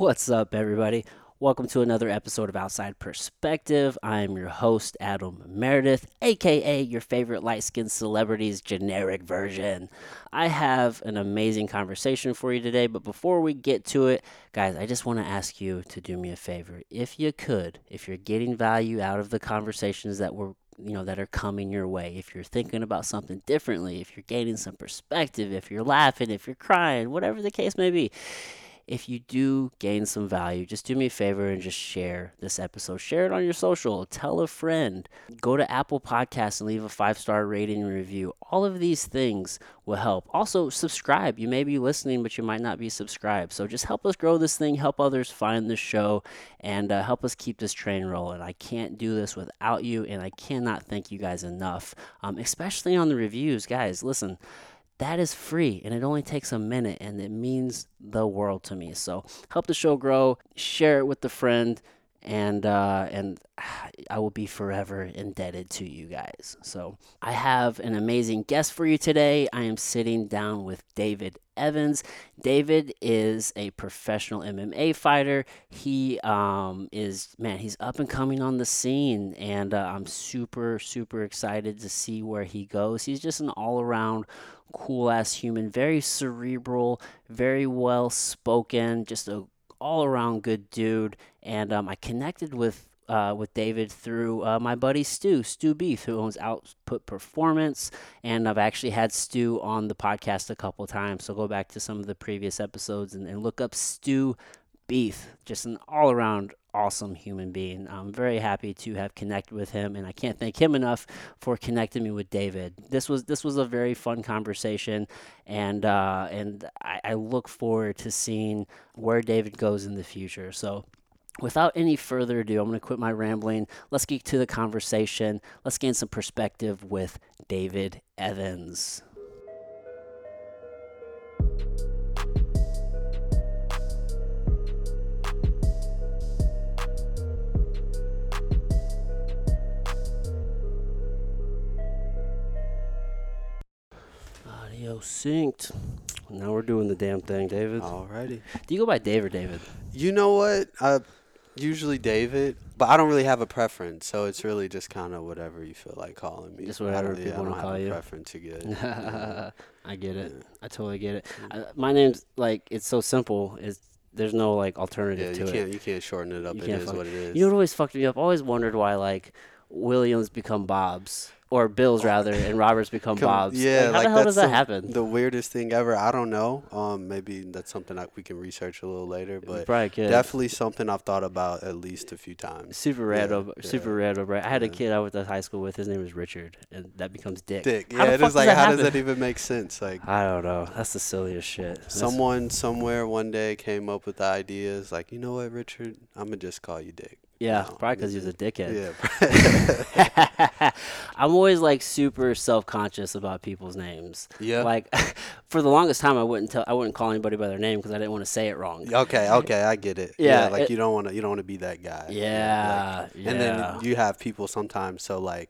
What's up, everybody? Welcome to another episode of Outside Perspective. I am your host, Adam Meredith, aka your favorite light skinned celebrity's generic version. I have an amazing conversation for you today, but before we get to it, guys, I just want to ask you to do me a favor. If you could, if you're getting value out of the conversations that we're you know that are coming your way if you're thinking about something differently if you're gaining some perspective if you're laughing if you're crying whatever the case may be if you do gain some value, just do me a favor and just share this episode. Share it on your social. Tell a friend. Go to Apple Podcasts and leave a five star rating and review. All of these things will help. Also, subscribe. You may be listening, but you might not be subscribed. So just help us grow this thing, help others find the show, and uh, help us keep this train rolling. I can't do this without you, and I cannot thank you guys enough, um, especially on the reviews. Guys, listen that is free and it only takes a minute and it means the world to me. So help the show grow, share it with a friend, and uh, and I will be forever indebted to you guys. So I have an amazing guest for you today. I am sitting down with David Evans. David is a professional MMA fighter. He um, is man, he's up and coming on the scene, and uh, I'm super super excited to see where he goes. He's just an all around cool ass human, very cerebral, very well spoken, just a all around good dude. And um, I connected with uh, with David through uh, my buddy Stu, Stu Beef, who owns Output Performance. And I've actually had Stu on the podcast a couple times. So go back to some of the previous episodes and, and look up Stu Beef, just an all around awesome human being. I'm very happy to have connected with him, and I can't thank him enough for connecting me with David. This was this was a very fun conversation, and uh, and I, I look forward to seeing where David goes in the future. So. Without any further ado, I'm going to quit my rambling. Let's get to the conversation. Let's gain some perspective with David Evans. Audio synced. Now we're doing the damn thing, David. Alrighty. Do you go by Dave or David? You know what? Uh, usually David, but I don't really have a preference, so it's really just kind of whatever you feel like calling me. Just whatever I people I don't call have you. a preference. You? Yeah. I get it. Yeah. I totally get it. I, my name's like it's so simple. It's there's no like Yeah, alternative you to can't it. you can't shorten it up. You It is fuck- what it is. You know what always fucked me up? I always wondered why like Williams become Bobs or Bills rather, and Roberts become Come- Bobs. Yeah, Like, how like the hell does that the, happen? The weirdest thing ever. I don't know. Um, maybe that's something that we can research a little later, but definitely something I've thought about at least a few times. Super Yeah, random, super yeah, random, right? I had a kid I went to high school with. His name was Richard, and that becomes Dick. Dick. How Yeah, it is like how does that even make sense? Like I don't know. That's the silliest shit. That's- someone somewhere one day came up with the ideas like, you know what, Richard, I'm gonna just call you Dick. Yeah, No, probably because he was a dickhead. Yeah. I'm always like super self conscious about people's names. yeah. Like for the longest time, I wouldn't tell, I wouldn't call anybody by their name because I didn't want to say it wrong. Okay, okay, I get it. Yeah, Yeah, like it- you don't want to, you don't want to be that guy. Yeah, like- yeah. And then you have people sometimes, so like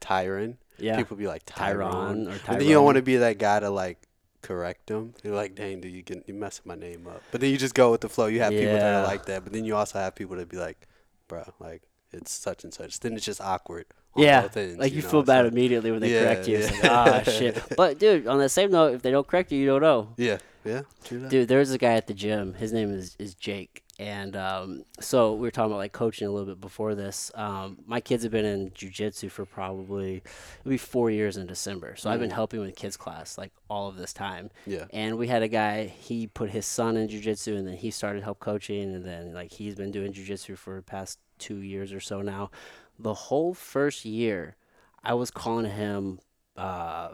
Tyron. Yeah. People be like Tyron Tyron, or And then you don't want to be that guy to like correct them. You're like, dang, dude, you get you messing my name up. But then you just go with the flow. You have people that are like that, but then you also have people that be like, bro, like it's such and such. Then it's just awkward. Yeah, ends, like you, know? feel bad like- immediately when they Yeah, correct you. Yeah. like, ah, shit. But dude, on that same note, if they don't correct you, you don't know. Yeah, yeah. Dude, there's a guy at the gym. His name is, is Jake. And um, so we were talking about like coaching a little bit before this. Um, my kids have been in jujitsu for probably it'll be four years in December. So I've been Mm. helping with kids class like all of this time. Yeah, And we had a guy, he put his son in jujitsu and then he started help coaching and then like he's been doing jujitsu for the past two years or so now. The whole first year, I was calling him, uh,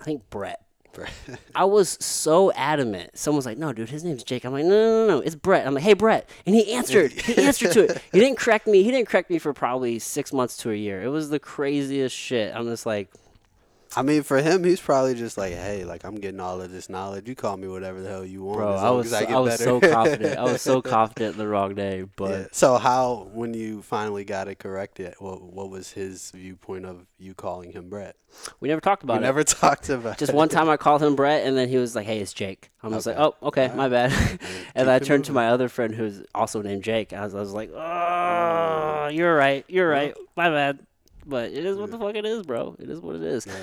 I think Brett. I was so adamant. Someone's like, "No, dude, his name's Jake." I'm like, "No, no, no, no, it's Brett." I'm like, "Hey, Brett," and he answered. He answered to it. He didn't correct me. He didn't correct me for probably six months to a year. It was the craziest shit. I'm just like, I mean, for him, he's probably just like, hey, like I'm getting all of this knowledge. You call me whatever the hell you want. Bro, I was as I, get I was better. so confident. I was so confident in the wrong name, but Yeah. So how, when you finally got it corrected, what what was his viewpoint of you calling him Brett? we never talked We about it. never talked about. Just one time I called him Brett, and then he was like, "Hey, it's Jake." I was like, Okay. "Oh, okay, my bad." and I turned to my other friend who's also named Jake. I was, I was like, "Oh, oh you're right, you're right, my bad." But it is what the fuck it is, bro. It is what it is. Yeah.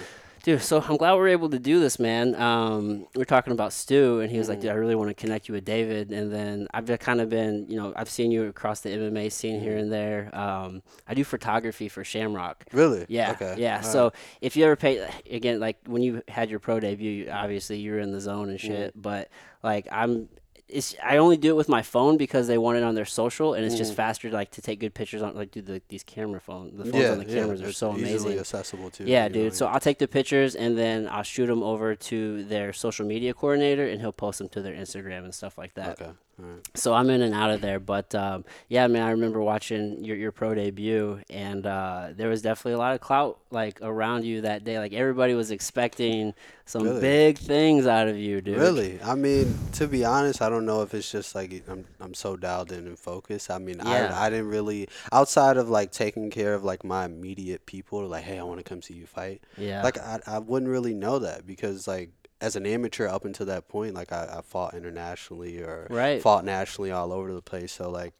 Dude, so I'm glad we are able to do this, man. Um, we are talking about Stu, and he was like, Mm-hmm. "Dude, I really want to connect you with David." And then I've just kind of been, you know, I've seen you across the MMA scene here Mm-hmm. and there. Um, I do photography for Shamrock. Really? Yeah, Okay. yeah. All so right. if you ever pay again, like when you had your pro debut, obviously you were in the zone and shit. But like I'm, it's I only do it with my phone because they want it on their social, and it's just mm. faster, like to take good pictures on. Like, dude, the, these camera phone, the phones yeah, on the cameras yeah, are so easily amazing. accessible too. Yeah, you know, dude. So I'll take the pictures and then I'll shoot them over to their social media coordinator, and he'll post them to their Instagram and stuff like that. Okay. Right. So I'm in and out of there, but um, yeah, man, I remember watching your your pro debut, and uh, there was definitely a lot of clout like around you that day. Like everybody was expecting some Really? big things out of you, dude. Really? I mean, to be honest, I don't know if it's just like I'm I'm so dialed in and focused. I mean, Yeah. I I didn't really outside of like taking care of like my immediate people, like, hey, I want to come see you fight. Yeah. Like I I wouldn't really know that because like as an amateur up until that point, like I, I fought internationally or Right. fought nationally all over the place. So like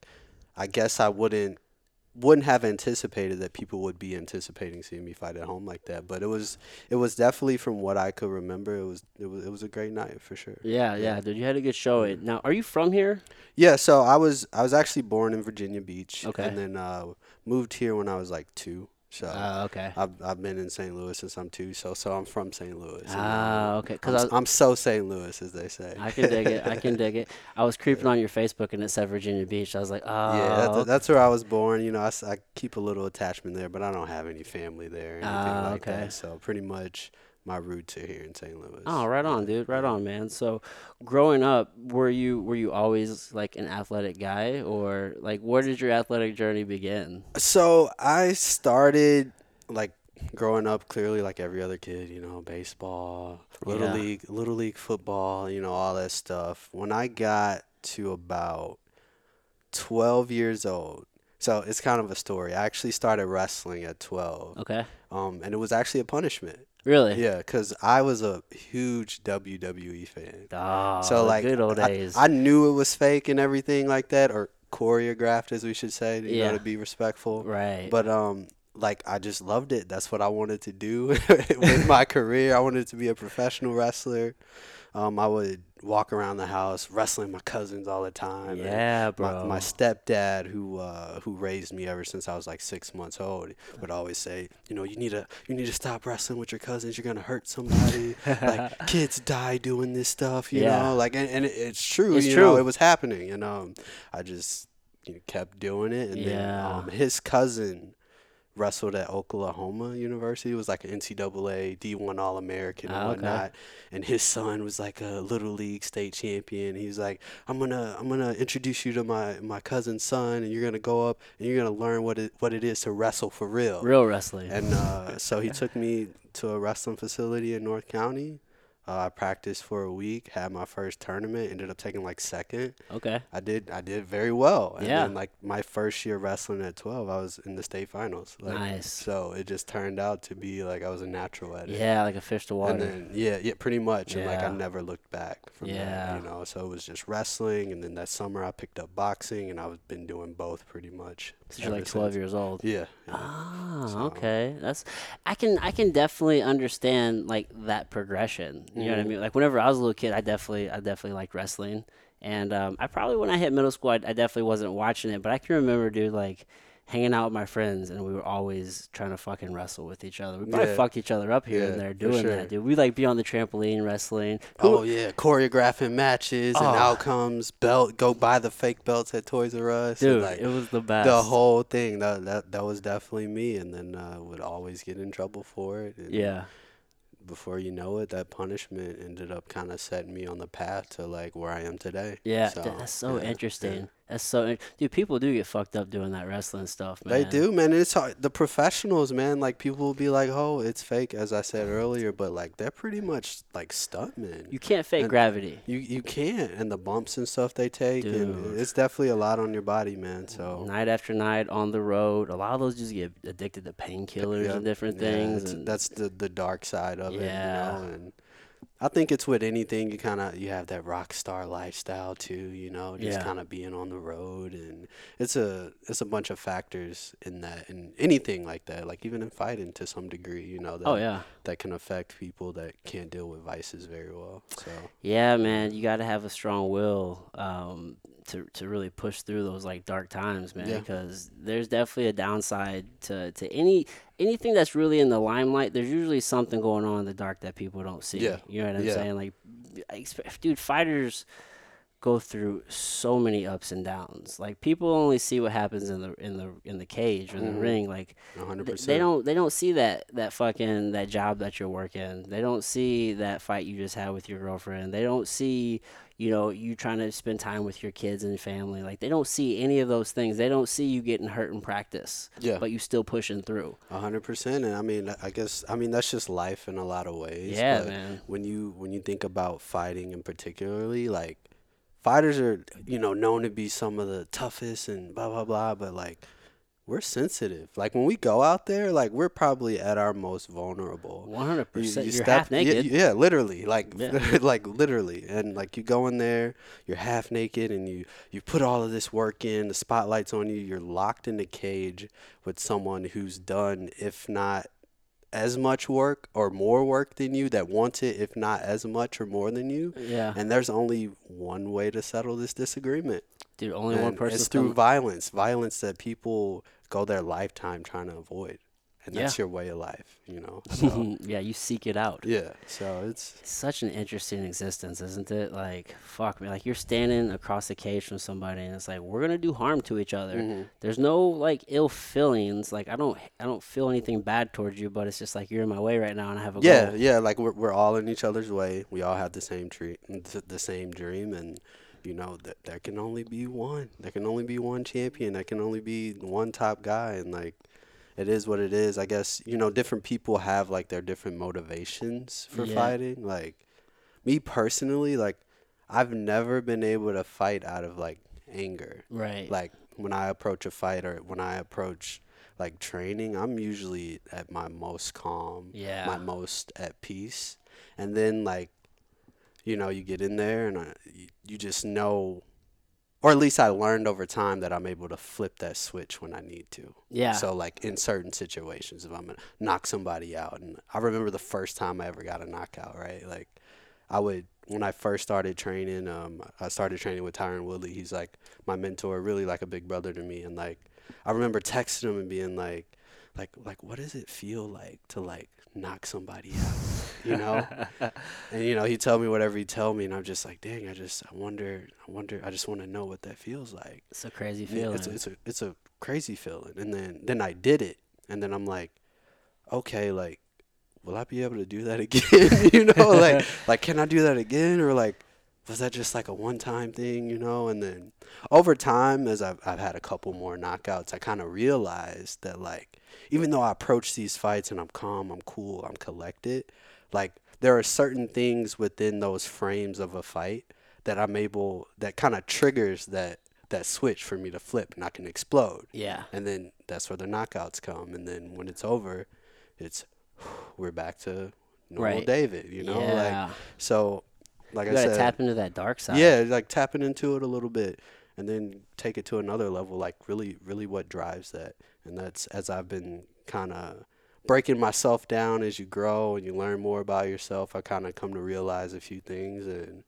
I guess I wouldn't wouldn't have anticipated that people would be anticipating seeing me fight at home like that. But it was it was definitely from what I could remember, it was it was it was a great night for sure. yeah, yeah, dude. You had a good showing. Now, are you from here? Yeah, so I was I was actually born in Virginia Beach Okay. and then uh, moved here when I was like 2. So Ah, okay. I've I've been in St. Louis since I'm 2, so so I'm from St. Louis. Ah, okay. I'm, Because s- I'm so St. Louis as they say. I can dig it. I can dig it. I was creeping on your Facebook and it said Virginia Beach. I was like, oh, Yeah, that's, okay. that's where I was born. You know, I, I keep a little attachment there, but I don't have any family there or anything Ah, like okay. that. So pretty much my roots are here in St. Louis. Oh, right on, dude. Right on, man. So, growing up, were you were you always like an athletic guy, or like where did your athletic journey begin? So I started like growing up clearly like every other kid, you know, baseball, little Yeah. league, little league football, you know, all that stuff. When I got to about 12 years old. So it's kind of a story. I actually started wrestling at 12. Okay, Um, and it was actually a punishment. Really? Yeah, because I was a huge WWE fan. Oh, so like good old I, days. I knew it was fake and everything like that, or choreographed, as we should say, you Yeah. know, to be respectful. right. But um, like I just loved it. That's what I wanted to do with my career. I wanted to be a professional wrestler. Um, I would walk around the house wrestling my cousins all the time. yeah, my, bro. my stepdad, who uh, who raised me ever since I was like six months old, would always say, you know, you need to you need to stop wrestling with your cousins. You're gonna hurt somebody. like kids die doing this stuff, you Yeah. know. Like and, and it's true. It's you true. know, it was happening, and um, I just you know, kept doing it. And then um, his cousin wrestled at Oklahoma University. It was like an NCAA D1 All American and okay. whatnot. And his son was like a little league state champion. He was like, I'm gonna I'm gonna introduce you to my my cousin's son, and you're gonna go up and you're gonna learn what it what it is to wrestle for real. Real wrestling. And uh, so he took me to a wrestling facility in North County. Uh, I practiced for a week, had my first tournament, ended up taking like second. okay. I did I did very well. And Yeah. then like my first year wrestling at 12, I was in the state finals. Like, Nice. So it just turned out to be like I was a natural at it. Yeah, like a fish to water. And then yeah, yeah, pretty much. And like I never looked back from Yeah. that, you know. So it was just wrestling and then that summer I picked up boxing and I've been doing both pretty much. So you're like 12 since. years old. Yeah. yeah. Ah, So- okay. That's I can I can definitely understand like that progression. You know what I Mhm. mean? Like whenever I was a little kid, I definitely I definitely liked wrestling, and um, I probably when I hit middle school, I, I definitely wasn't watching it, but I can remember, dude, like hanging out with my friends, and we were always trying to fucking wrestle with each other. We probably Yeah. fucked each other up here Yeah, and there doing sure. that, dude. We like be on the trampoline wrestling. Who- Oh yeah, choreographing matches and Oh. outcomes. Belt, go buy the fake belts at Toys R Us. dude, like, it was the best. the whole thing. That that that was definitely me, and then uh, would always get in trouble for it. And yeah. Before you know it, that punishment ended up kind of setting me on the path to like where I am today. Yeah, So, that's so yeah, yeah. That's so, dude. People do get fucked up doing that wrestling stuff, man. They do, man. It's hard. The professionals, man. Like people will be like, "Oh, it's fake," as I said earlier, but like they're pretty much like stuntmen. You can't fake And- gravity. You you can't, and the bumps and stuff they take, Dude. and it's definitely a lot on your body, man. So Night after night on the road, a lot of those just get addicted to painkillers yeah, and different yeah, things. and that's the the dark side of Yeah. it, you know. And I think it's with anything you kind of you have that rock star lifestyle too, you know, just Yeah. kind of being on the road, and it's a it's a bunch of factors in that, and anything like that, like even in fighting to some degree, you know, that oh yeah, that can affect people that can't deal with vices very well. So yeah, man. You got to have a strong will um, to to really push through those like dark times, man. Yeah. Because there's definitely a downside to to any anything that's really in the limelight. There's usually something going on in the dark that people don't see. Yeah. You know what I'm Yeah. saying? Like, I expect, dude, fighters go through so many ups and downs. Like people only see what happens in the in the in the cage or in the mm-hmm. ring. Like 100. Th- percent they don't they don't see that that fucking that job that you're working. They don't see that fight you just had with your girlfriend. They don't see you know you trying to spend time with your kids and family. Like they don't see any of those things. They don't see you getting hurt in practice, Yeah, but you still pushing through. a hundred percent. And I mean, I guess I mean that's just life in a lot of ways. yeah, but man. when you when you think about fighting in particularly like fighters are you know known to be some of the toughest and blah blah blah but like we're sensitive like when we go out there like we're probably at our most vulnerable One hundred percent. you You're step- half yeah, naked. Yeah, literally, like Yeah. like literally, and like you go in there, you're half naked, and you you put all of this work in. The spotlight's on you. You're locked in a cage with someone who's done, if not as much work or more work than you, that wants it, if not as much or more than you. Yeah, And there's only one way to settle this disagreement. Dude. Only one person. It's through violence, violence that people go their lifetime trying to avoid, and that's your way of life, you know. So. yeah, you seek it out. Yeah, so it's such an interesting existence, isn't it? Like, fuck me. Like, you're standing across the cage from somebody, and it's like we're gonna do harm to each other. Mhm. There's no like ill feelings. Like, I don't, I don't feel anything bad towards you, but it's just like you're in my way right now, and I have a yeah, goal. yeah. Like we're we're all in each other's way. We all have the same tree, the same dream, and you know that there can only be one. There can only be one champion. There can only be one top guy, and like. It is what it is. I guess you know different people have like their different motivations for Yeah. fighting. Like me personally, like I've never been able to fight out of like anger. Right. like when I approach a fight or when I approach like training, I'm usually at my most calm, Yeah. my most at peace. And then like you know, you get in there and I, you, just know or at least I learned over time that I'm able to flip that switch when I need to. yeah. So like in certain situations, if I'm gonna knock somebody out, and I remember the first time I ever got a knockout, right? Like I would when I first started training, um, I started training with Tyron Woodley. He's like my mentor, really like a big brother to me, and like I remember texting him and being like, like, like, what does it feel like to like knock somebody out, you know? and you know, he tell me whatever he tell me, and I'm just like, dang, I just, I wonder, I wonder, I just want to know what that feels like. it's a crazy feeling. It's a, it's a it's a crazy feeling. And then then I did it, and then I'm like, okay, like, will I be able to do that again? you know, like like can I do that again, or like was that just like a one time thing? You know, and then over time, as I've I've had a couple more knockouts, I kind of realized that like even though I approach these fights and I'm calm, I'm cool, I'm collected, like there are certain things within those frames of a fight that I'm able that kind of triggers that that switch for me to flip and I can explode. yeah. And then that's where the knockouts come. And then when it's over, it's we're back to normal Right. David, you know? yeah. Like so like you I said tap into that dark side. Yeah, like tapping into it a little bit and then take it to another level, like really really what drives that. And that's as I've been kinda breaking myself down as you grow and you learn more about yourself, I kinda come to realize a few things and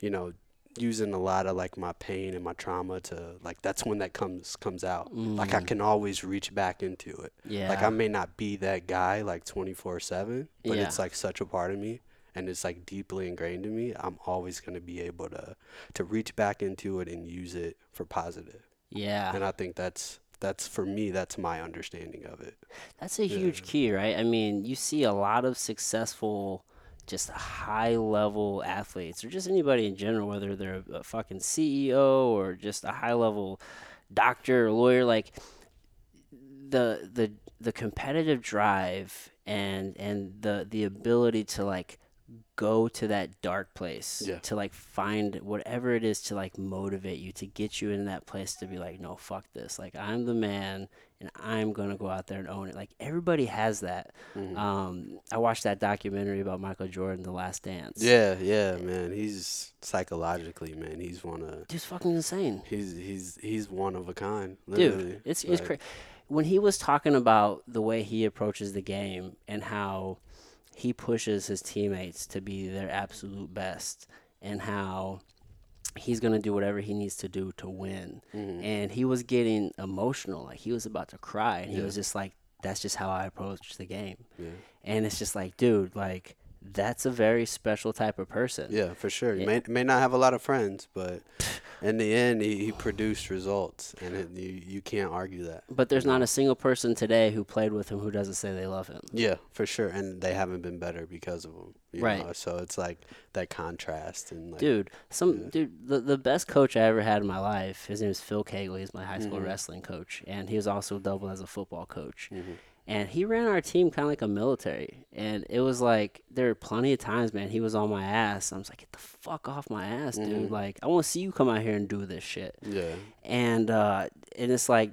you know, using a lot of like my pain and my trauma to like that's when that comes comes out. Like I Mm. can always reach back into it. Yeah. Like I may not be that guy like 24/7, but Yeah. it's like such a part of me and it's like deeply ingrained in me. I'm always going to be able to to reach back into it and use it for positive. yeah. And I think that's that's for me that's my understanding of it. That's a huge key, right? I mean, you see a lot of successful just high level athletes or just anybody in general, whether they're a, a fucking CEO or just a high level doctor or lawyer, like the the the competitive drive and and the the ability to like go to that dark place Yeah. to like find whatever it is to like motivate you to get you in that place to be like no fuck this like i'm the man and i'm gonna go out there and own it like everybody has that Mhm. um i watched that documentary about michael jordan the last dance Yeah, yeah, man. He's psychologically, man. He's one of just fucking insane he's he's he's one of a kind. dude Literally. it's it's Like, crazy when he was talking about the way he approaches the game and how he pushes his teammates to be their absolute best and how he's going to do whatever he needs to do to win mhm. and he was getting emotional like he was about to cry and he was just like that's just how i approach the game Yeah. and it's just like dude like that's a very special type of person Yeah, for sure. Yeah. He may may not have a lot of friends, but in the end, he, he produced results, and it, you you can't argue that. but there's not a single person today who played with him who doesn't say they love him Yeah, for sure. And they haven't been better because of him. you Right. know? So it's like that contrast and like dude some Yeah. dude the, the best coach i ever had in my life his name is phil cagley he's my high school Mhm. wrestling coach and he was also double as a football coach Mhm. And he ran our team kind of like a military and it was like there were plenty of times man he was on my ass i was like get the fuck off my ass dude Mhm. like i want to see you come out here and do this shit Yeah. and uh and it's like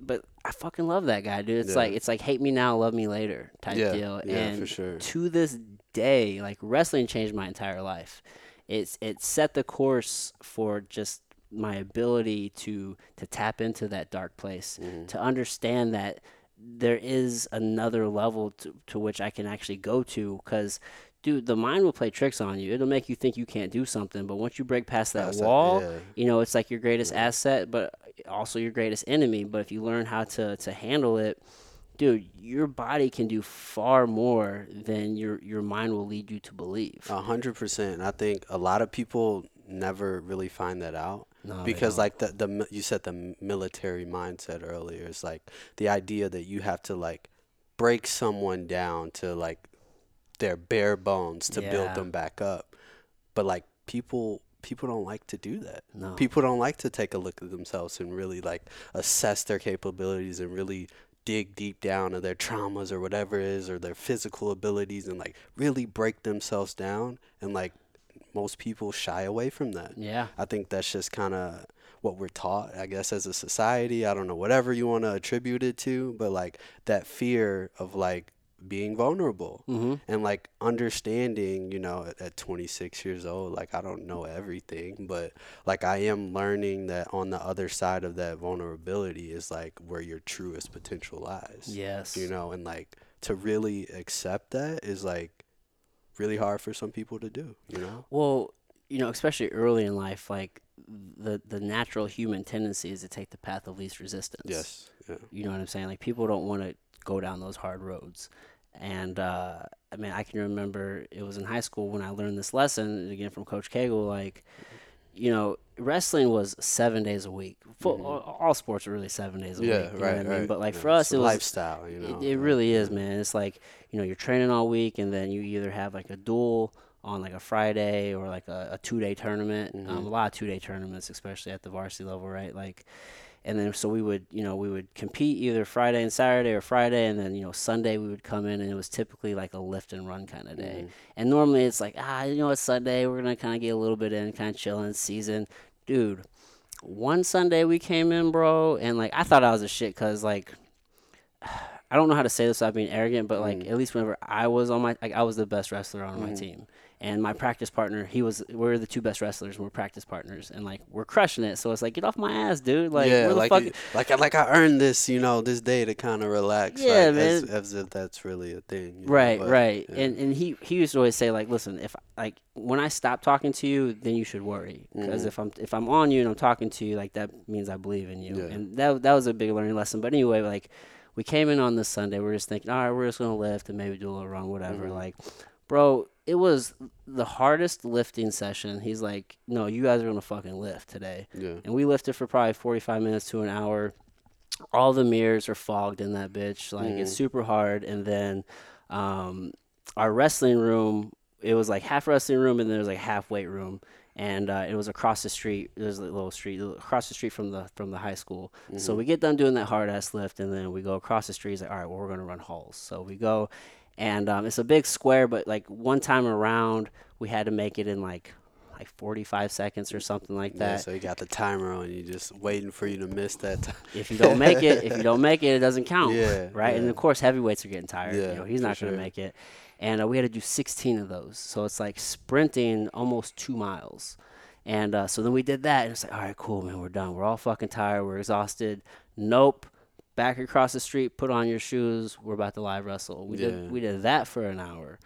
but i fucking love that guy dude it's Yeah. like it's like hate me now love me later type Yeah. deal Yeah, and for sure. to this day like wrestling changed my entire life it's it set the course for just my ability to to tap into that dark place Mhm. to understand that there is another level to, to which I can actually go to because dude the mind will play tricks on you it'll make you think you can't do something but once you break past that That's a- wall yeah. you know it's like your greatest Yeah. asset but also your greatest enemy but if you learn how to to handle it dude your body can do far more than your your mind will lead you to believe A hundred percent. I think a lot of people never really find that out No, because, like the the you said the military mindset earlier. is like the idea that you have to like break someone down to like their bare bones to Yeah. build them back up. But like people people don't like to do that. no People don't like to take a look at themselves and really like assess their capabilities and really dig deep down of their traumas or whatever it is or their physical abilities and like really break themselves down and like most people shy away from that. yeah I think that's just kind of what we're taught, I guess, as a society. I don't know, whatever you want to attribute it to, but like that fear of like being vulnerable mm-hmm. and like understanding, you know, at, at 26 years old, like I don't know everything, but like I am learning that on the other side of that vulnerability is like where your truest potential lies. yes You know, and like to really accept that is like really hard for some people to do, you know? Well, you know, especially early in life, like the the natural human tendency is to take the path of least resistance. Yes. Yeah. You know what I'm saying? Like people don't want to go down those hard roads. And uh, I mean, I can remember it was in high school when I learned this lesson again from Coach Cagle. Like, you know, wrestling was seven days a week. Fo- Mhm. all, sports are really seven days a Yeah, week. You know right, I mean? right. But like Yeah, for us, it was lifestyle, you know. it, it really is, man. It's like you know you're training all week, and then you either have like a duel on like a Friday or like a, a two day tournament. Um, Mhm. a lot of two day tournaments, especially at the varsity level, right? Like, and then so we would you know we would compete either Friday and Saturday or Friday, and then you know Sunday we would come in, and it was typically like a lift and run kind of day. Mhm. And normally it's like ah you know it's Sunday, we're gonna kind of get a little bit in, kind of chill in season, dude. One Sunday we came in, bro, and like I thought I was a shit because like I don't know how to say this without being arrogant, but like Mhm. at least whenever I was on my like I was the best wrestler on my Mhm. team. And my practice partner, he was we're the two best wrestlers, we're practice partners and like we're crushing it. So it's like get off my ass, dude. Like yeah, like, fuck it- like I like I earned this, you know, this day to kind of relax. Yeah, like, As, man. as if that's really a thing. you know, Right, but, right. yeah. And and he he used to always say like, listen, if like when I stop talking to you, then you should worry because Mhm. if I'm if I'm on you and I'm talking to you, like that means I believe in you. Yeah. And that that was a big learning lesson. But anyway, like we came in on this Sunday, we are just thinking, all right, we're just gonna lift and maybe do a little run, whatever. Mhm. Like, bro, it was the hardest lifting session. He's like, no, you guys are gonna fucking lift today yeah. and we lifted for probably 45 minutes to an hour all the mirrors are fogged in that bitch like it's Mm. super hard and then um, our wrestling room it was like half wrestling room and then there was like half weight room, and uh, it was across the street. There's a little street across the street from the from the high school. So we get done doing that hard ass lift, and then we go across the street. It's like, all right, well, we're gonna run halls. So we go, and um, it's a big square, but like one time around, we had to make it in like like 45 seconds or something like that. Yeah, so you got the timer on. You just waiting for you to miss that. Time. if you don't make it, if you don't make it, it doesn't count. Yeah, Right. And of course, heavyweights are getting tired. Yeah, you know, he's not going to sure. make it. And uh, we had to do 16 of those. So it's like sprinting almost two miles. And uh, so then we did that. And it's like, all right, cool, man. We're done. We're all fucking tired. We're exhausted. Nope. Back across the street. Put on your shoes. We're about to live wrestle. We Yeah. did. We did that for an hour.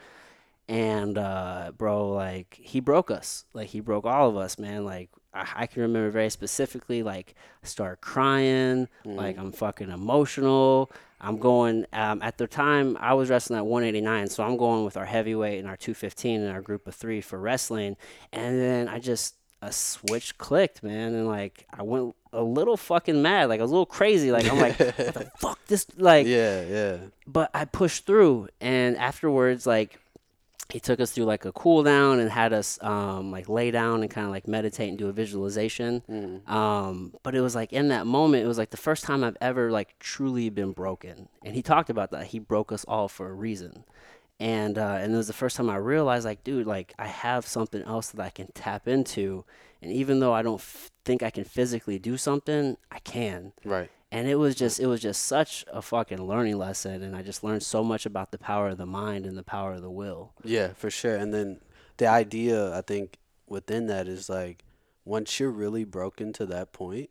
And uh, bro, like he broke us. Like he broke all of us, man. Like I, I can remember very specifically. Like start crying. Like I'm fucking emotional. I'm going. Um, at the time, I was wrestling at 189, so I'm going with our heavyweight and our 215 and our group of three for wrestling. And then I just a switch clicked, man, and like I went a little fucking mad. Like I was a little crazy. Like I'm like, what the fuck? This like Yeah, yeah. but I pushed through, and afterwards, like he took us through like a cool down and had us um, like lay down and kind of like meditate and do a visualization. Um, but it was like in that moment, it was like the first time I've ever like truly been broken. And he talked about that. He broke us all for a reason. And uh, and it was the first time I realized like, dude, like I have something else that I can tap into. And even though I don't f- think I can physically do something, I can Right. and it was just it was just such a fucking learning lesson and i just learned so much about the power of the mind and the power of the will Yeah, for sure. And then the idea, I think, within that is like, once you're really broken to that point,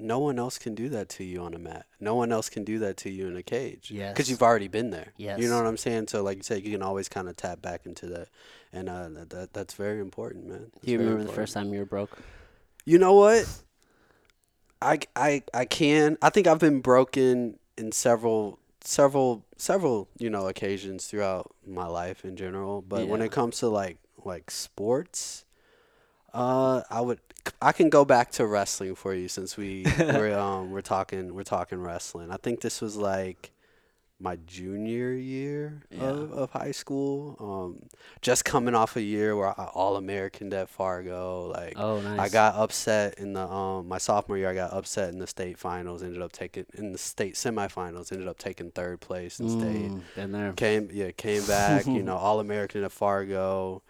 no one else can do that to you on a mat. No one else can do that to you in a cage. Yes. Because you've already been there. You know what I'm saying? So, like you said, you can always kind of tap back into that. And uh, that, that that's very important, man. do you remember the first time you were broke You know what? I, I, I can. I think I've been broken in several several several you know occasions throughout my life in general. But when it comes to like like sports, uh, I would I can go back to wrestling for you since we we're um we're talking we're talking wrestling. I think this was like my junior year of, of high school. Um, just coming off a year where I all American at Fargo. Like oh nice I got upset in the um my sophomore year. I got upset in the state finals. Ended up taking in the state semifinals. Ended up taking third place in state. Mm, been there Came yeah came back. you know all American at Fargo.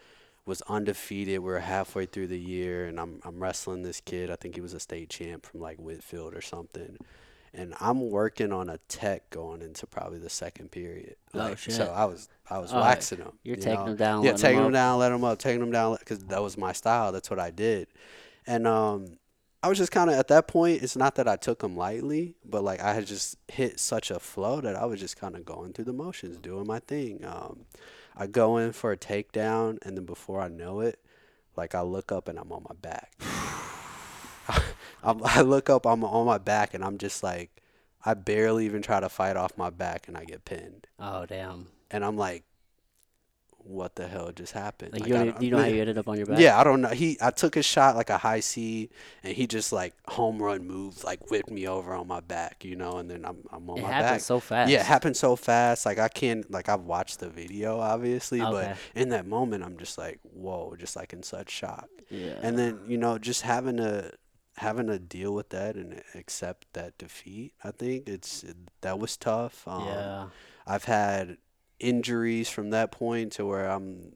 Was undefeated. We are halfway through the year, and I'm I'm wrestling this kid. I think he was a state champ from like Whitfield or something. And I'm working on a tech going into probably the second period. Oh, shit. So I was I was Oh, waxing him. you're you taking know? him down, Yeah, letting him taking him down, let him up, taking him down, because that was my style. That's what I did. And um, I was just kind of at that point. It's not that I took him lightly, but like I had just hit such a flow that I was just kind of going through the motions, doing my thing. Um, I go in for a takedown, and then before I know it, like I look up and I'm on my back. I'm, I look up, I'm on my back, and I'm just like, I barely even try to fight off my back, and I get pinned. oh damn And I'm like, what the hell just happened? like, Like, you, don't, don't- you know how you ended up on your back Yeah, I don't know. He, I took a shot like a high C, and he just like home run move, like whipped me over on my back, you know. And then I'm, I'm on it my happened back. so fast Yeah, it happened so fast. Like I can't, like I've watched the video, obviously, Okay. but in that moment, I'm just like, whoa, just like in such shock. yeah And then you know, just having to having to deal with that and accept that defeat. I think it's that was tough. Um, yeah I've had injuries from that point to where I'm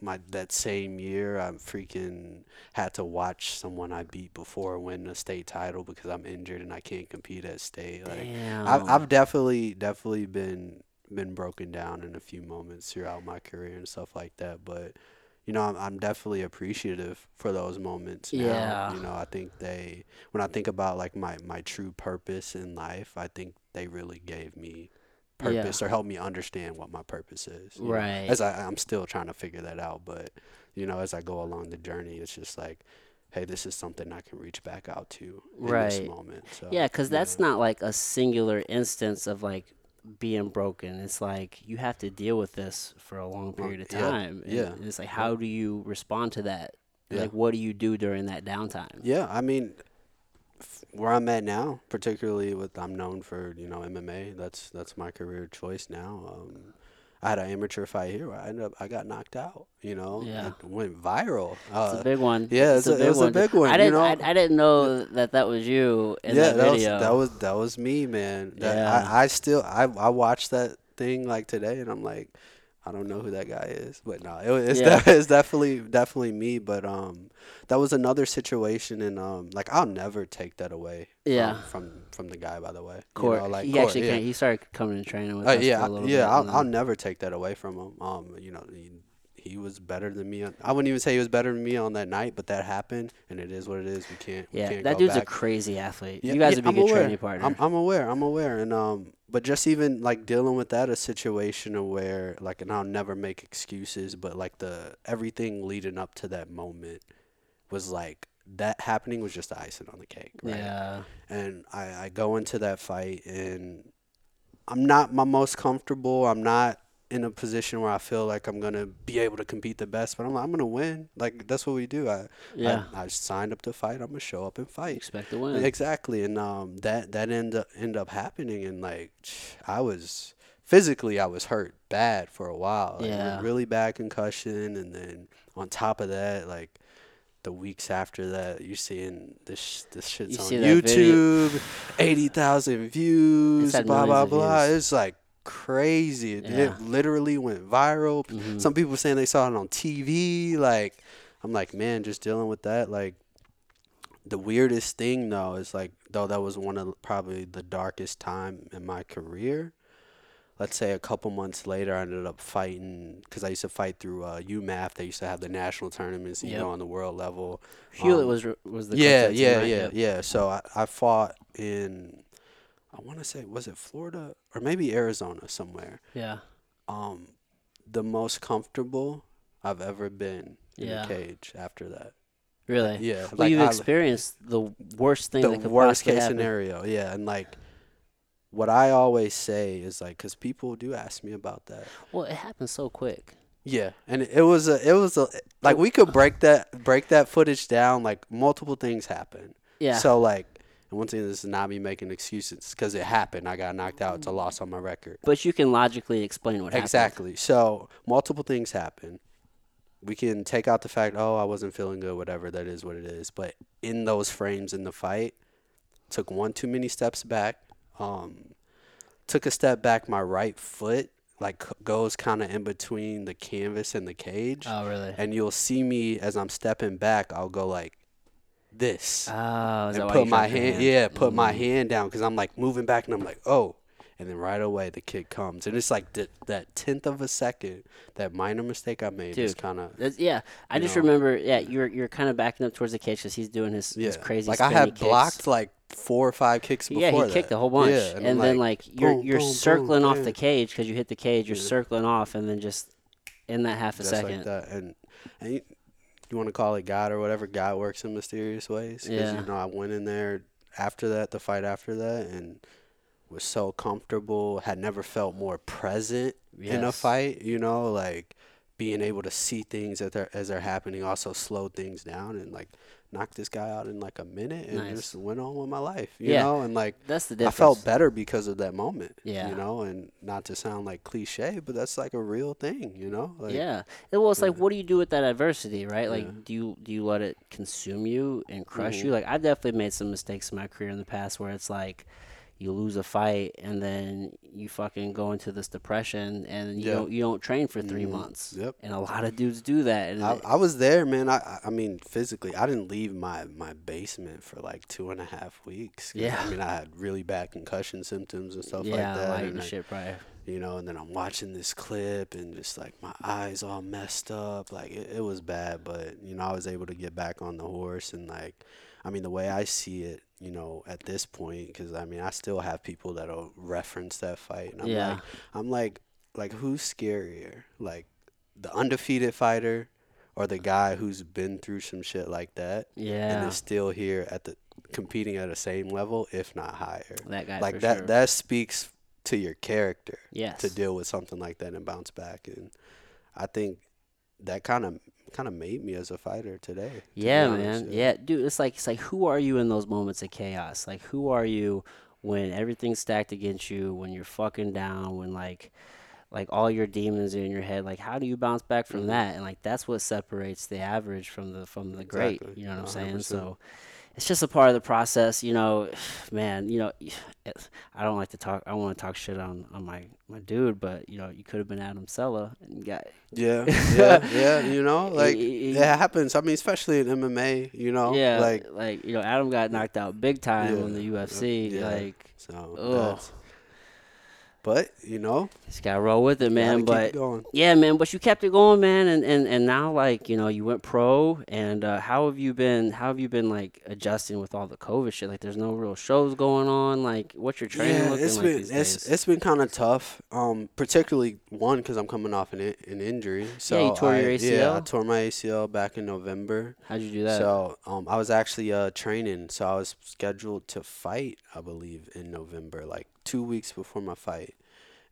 my that same year I'm freaking had to watch someone I beat before win a state title because I'm injured and I can't compete at state. Like damn I've I've definitely definitely been been broken down in a few moments throughout my career and stuff like that, but you know, I'm, I'm definitely appreciative for those moments. Now. Yeah. You know, I think they, when I think about like my, my true purpose in life, I think they really gave me Yeah. purpose or help me understand what my purpose is. you know. Right. As I, I'm still trying to figure that out, but you know, as I go along the journey, it's just like, hey, this is something I can reach back out to in this Right. moment. So Yeah, because that's yeah. not like a singular instance of like being broken. It's like you have to deal with this for a long mm, period of yeah, time. and yeah, It's like, how do you respond to that? Yeah. Like, what do you do during that downtime? Yeah, I mean, where I'm at now, particularly with I'm known for you know MMA. That's that's my career choice now. Um, I had an amateur fight here where I ended up I got knocked out. You know, Yeah. it went viral. Uh, It's a big one. yeah, it's it's a- it was a big one, I didn't. know? I, I didn't know that that was you in yeah, that that was video. that was that was me, man. That, Yeah. I, I still I I watched that thing like today, and I'm like, I don't know who that guy is, but no, it, it's Yeah. de- it's definitely definitely me. But um, that was another situation, and um, like I'll never take that away. Yeah. From from, from the guy, by the way. You Court. know, like he Court, actually yeah. came, he started coming and training with Uh, us yeah, for a I- little yeah, bit. I'll, I'll never take that away from him. Um, you know, he, was better than me. On, I wouldn't even say he was better than me on that night, but that happened, and it is what it is. We can't. we yeah, can't that dude's a crazy athlete. Yeah, you guys yeah, would be I'm good aware. training partner. I'm, I'm aware. I'm aware. And um, but just even like dealing with that, a situation of where like, and I'll never make excuses, but like the everything leading up to that moment was like that happening was just the icing on the cake. Right? Yeah. And I, I go into that fight and I'm not my most comfortable. I'm not in a position where I feel like I'm gonna be able to compete the best, but I'm like, I'm gonna win. Like that's what we do. I Yeah. I, I signed up to fight. I'm gonna show up and fight. expect to win. Exactly, and um, that that end up end up happening, and like I was physically I was hurt bad for a while, like, Yeah. really bad concussion, and then on top of that, like the weeks after that, you're seeing this this shit's You on see that video- YouTube, eighty thousand views, blah blah millions blah. views. It's like crazy. It, Yeah. it literally went viral. Mhm. Some people saying they saw it on TV. Like I'm like, man, just dealing with that, like the weirdest thing though is like though that was one of probably the darkest time in my career let's say a couple months later i ended up fighting because i used to fight through uh, IMMAF they used to have the national tournaments you Yep. know on the world level Hewlett um, was was the yeah coach that team, yeah yeah Yep. yeah so I, I fought in i want to say was it florida or maybe arizona somewhere Yeah. um the most comfortable i've ever been in Yeah. a cage after that Really. yeah Well, like you've I- experienced the worst thing the that could worst case happen. scenario. Yeah, and like what I always say is like, because people do ask me about that. Well, it happened so quick. Yeah, and it was a, it was a, like we could break that break that footage down. Like multiple things happen. Yeah. So like, and once again, this is not me making excuses because it happened. I got knocked out. It's a loss on my record. but you can logically explain what happened. Exactly. So multiple things happen. We can take out the fact, oh, I wasn't feeling good, whatever. That is what it is. But in those frames in the fight, took one too many steps back. Um, took a step back. My right foot like goes kind of in between the canvas and the cage, Oh, really? and you'll see me as I'm stepping back. I'll go like this Oh, and put my your hand, yeah, put my Mm. hand down because I'm like moving back and I'm like, oh, and then right away the kick comes and it's like th- that tenth of a second, that minor mistake I made is kind of yeah, I just know. remember. Yeah, you're you're kind of backing up towards the cage because he's doing his, yeah, his crazy. like I had kicks. blocked like four or five kicks before Yeah, he that. kicked a whole bunch, Yeah, and, I'm then like you're boom, you're boom, boom, circling off bam. the cage because you hit the cage. You're circling off, and then just in that half a just second. like that, and and you, want to call it God or whatever. God works in mysterious ways. 'cause, Yeah. you know I went in there after that, the fight after that, and was so comfortable. Had never felt more present in a fight. You know, like being able to see things as they're as they're happening, also slow things down and like knock this guy out in like a minute and Nice. just went on with my life. You Yeah. know, and like That's the difference. I felt better because of that moment. Yeah. You know, and not to sound like cliche, but that's like a real thing, you know? Like yeah. It- Well, it's like, what do you do with that adversity, right? Like, Yeah. do you do you let it consume you and crush Mhm. you? Like, I've definitely made some mistakes in my career in the past where it's like, you lose a fight and then you fucking go into this depression and you Yeah. don't you don't train for 3 Mhm. months. Yep. And a lot of dudes do that. And I, it- I was there, man. I I- mean, physically, I didn't leave my, my basement for like two and a half weeks. Yeah. I mean, I had really bad concussion symptoms and stuff yeah, like that. light and and I- shit, probably. you know, and then I'm watching this clip and just like my eyes all messed up. Like it, it was bad, but you know, I was able to get back on the horse and like, I mean, the way I see it, you know, at this point, because I mean, I still have people that'll reference that fight, and I'm Yeah. like, I'm like, like who's scarier, like the undefeated fighter, or the guy who's been through some shit like that yeah, and is still here at the competing at the same level, if not higher. That guy Like that, sure. that speaks to your character yes. to deal with something like that and bounce back. And I think that kind of kind of made me as a fighter today. to Yeah, man. Yeah, dude. It's like it's like who are you in those moments of chaos? Like who are you when everything's stacked against you? When you're fucking down? When like like all your demons are in your head. Like how do you bounce back from Mhm. that? And like that's what separates the average from the from the great. You know what I'm saying? 100%. So it's just a part of the process, you know. Man, you know, I don't like to talk. I want to talk shit on on my my dude, but you know, you could have been Adam Cella and got Yeah, yeah, yeah. You know, like y- it happens. I mean, especially in MMA. You know, yeah, like like you know, Adam got knocked out big time on the UFC. yeah. Like, so. ugh, but you know, just gotta roll with it, man. But going. Yeah, man, but you kept it going, man, and, and, and now like you know you went pro, and uh, how have you been? How have you been like adjusting with all the COVID shit? Like, there's no real shows going on. Like, what's your training yeah, looking it's like been these it's days? it's been kind of tough. Um, particularly one because I'm coming off an an injury. So you tore your I- Yeah, I tore my ACL back in November. How'd you do that? So um, I was actually uh training. So I was scheduled to fight, I believe, in November, like two weeks before my fight.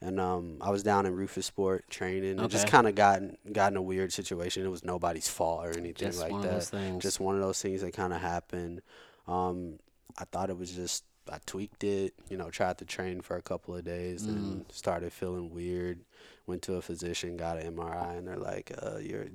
And um, I was down in Roufusport training, and just kind of got in- got in a weird situation. It was nobody's fault or anything Just like one that. of those things. Just one of those things that kind of happened. Um, I thought it was just I tweaked it, you know, tried to train for a couple of days Mm. and started feeling weird. Went to a physician, got an MRI, and they're like, uh, "You're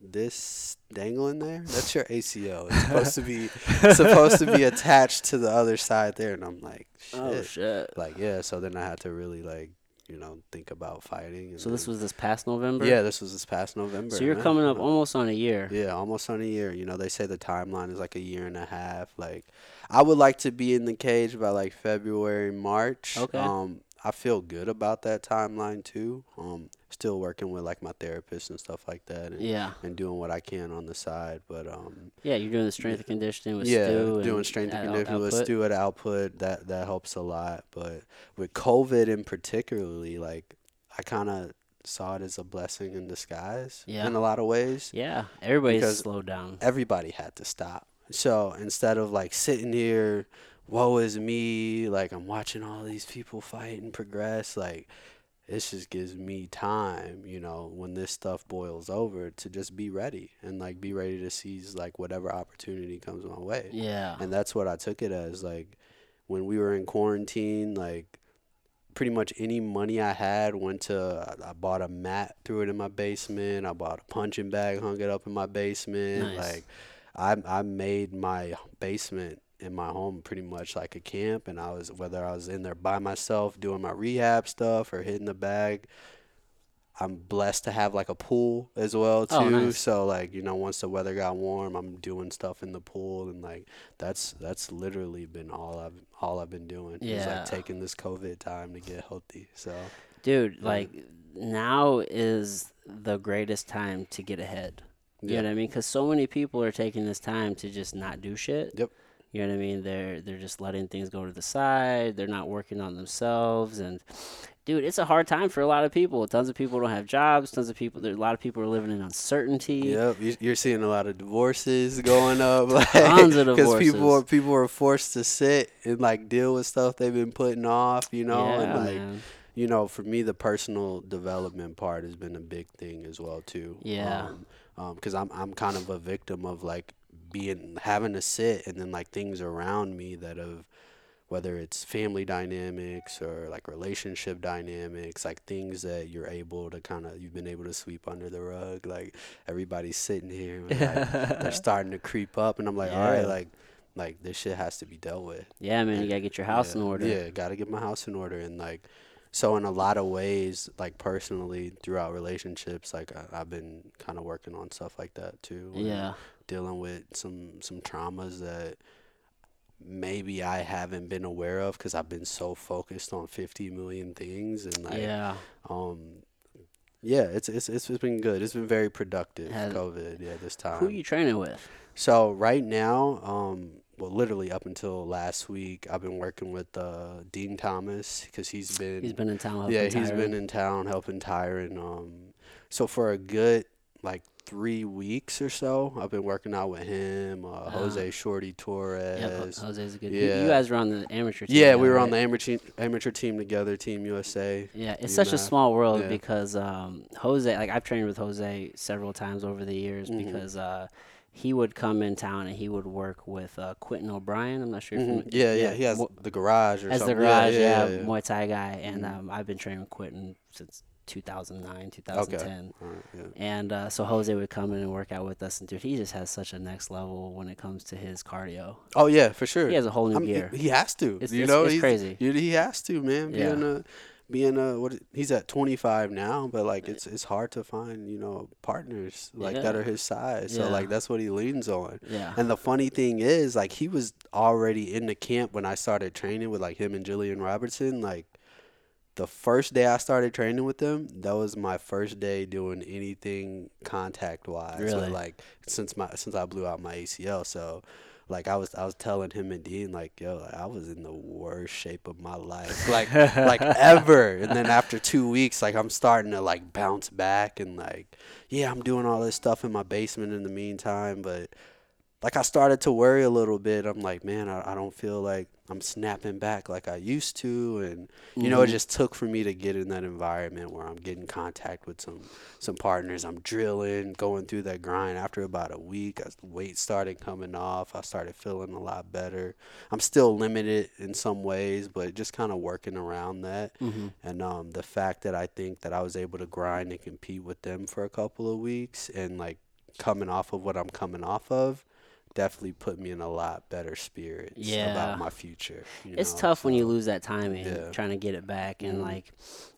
this dangling there. That's your ACL. It's supposed to be supposed to be attached to the other side there." And I'm like, "Shit." oh shit! Like, yeah. So then I had to really like, you know, think about fighting. And So this then- was this past November. yeah, this was this past November. So you're man. coming up Uh, almost on a year. yeah, almost on a year. You know, they say the timeline is like a year and a half. Like, I would like to be in the cage by like February, March. Okay. Um, I feel good about that timeline too. Um, still working with like my therapist and stuff like that, and, Yeah, and doing what I can on the side. But um, yeah. You're doing the strength and conditioning with yeah, Stu. doing strength and conditioning with Output. Stu at output that that helps a lot. But with COVID in particularly, like I kind of saw it as a blessing in disguise Yeah. in a lot of ways Yeah, everybody's slowed down. everybody had to stop. So instead of like sitting here, woe is me, like I'm watching all these people fight and progress, like this just gives me time, you know, when this stuff boils over to just be ready and like be ready to seize like whatever opportunity comes my way. Yeah, And that's what I took it as. Like when we were in quarantine, like pretty much any money I had went to I- bought a mat, threw it in my basement. I bought a punching bag, hung it up in my basement. Nice. Like I I made my basement in my home pretty much like a camp and I was whether I was in there by myself doing my rehab stuff or hitting the bag. I'm blessed to have like a pool as well oh, too. Oh, nice. So like, you know, once the weather got warm, I'm doing stuff in the pool and like that's that's literally been all I've all I've been doing. Is Yeah. like taking this COVID time to get healthy. So dude. Yeah. Like now is the greatest time to get ahead. You yeah. know what I mean? Because so many people are taking this time to just not do shit. Yep. You know what I mean? They're they're just letting things go to the side. They're not working on themselves, and dude, it's a hard time for a lot of people. Tons of people don't have jobs. Tons of people. There, a lot of people are living in uncertainty. Yep, you- you're seeing a lot of divorces going up, like Tons of because people divorces. are people are forced to sit and like deal with stuff they've been putting off, you know, yeah, and like man. you know, for me, the personal development part has been a big thing as well too. Yeah. Um, because I'm I'm kind of a victim of like being having to sit and then like things around me that have whether it's family dynamics or like relationship dynamics, like things that you're able to kind of you've been able to sweep under the rug. Like everybody's sitting here, like, they're starting to creep up, and I'm like, all right, like like this shit has to be dealt with. yeah, man. You gotta get your house Yeah, in order. Yeah, got to get my house in order. And like, so in a lot of ways, like personally throughout relationships, like I, I've been kind of working on stuff like that too. Yeah. Dealing with some some traumas that maybe I haven't been aware of because I've been so focused on 50 million things and like yeah. um yeah it's it's it's been good it's been very productive Has- covid yeah this time Who you training with? so right now, um, well, literally up until last week, I've been working with uh, Din Thomas because he's been, He's been in town. helping yeah, he's Tyron. been in town helping Tyron. Um, so for a good like three weeks or so, I've been working out with him, uh, Ah. Jose Shorty Torres. Jose's a good. You, yeah. you guys were on the amateur team. yeah, we were on the amateur team, amateur team together, Team USA. Yeah, it's such a small world Yeah. because um, Jose, like I've trained with Jose several times over the years Mhm. because uh, he would come in town and he would work with uh, Quentin O'Brien. I'm not sure Mhm. Yeah, yeah, he has the garage or as the garage, yeah, yeah, yeah. Muay Thai guy, and Mhm. um, I've been training with Quentin since 2009, 2010. All right, yeah. And uh, so Jose would come in and work out with us, and dude, he just has such a next level when it comes to his cardio. Oh yeah, for sure. He has a whole new I mean, gear. He, has to. It's- you it's- know, it's he's- crazy. He has to, man. Yeah. Being a, being a what? He's at 25 now, but like it's it's hard to find you know partners like that are his size. So Yeah. like that's what he leans on. Yeah. And the funny thing is, like he was already in the camp when I started training with like him and Jillian Robertson. Like the first day I started training with them, that was my first day doing anything contact wise. Really? like since my since I blew out my ACL, so. Like I was, I was telling him and Din, like, yo, like, I was in the worst shape of my life, like, like ever. And then after two weeks, like, I'm starting to like bounce back, and like, yeah, I'm doing all this stuff in my basement in the meantime, but like I started to worry a little bit. I'm like, man, I, I don't feel like I'm snapping back like I used to, and you know, it Mhm. just took for me to get in that environment where I'm getting contact with some some partners. I'm drilling, going through that grind. After about a week, as the weight started coming off, I started feeling a lot better. I'm still limited in some ways, but just kind of working around that. hmm And um, the fact that I think that I was able to grind and compete with them for a couple of weeks and like coming off of what I'm coming off of definitely put me in a lot better spirits Yeah. about my future. you It's know, tough when you lose that timing, Yeah. trying to get it back, and Mhm. like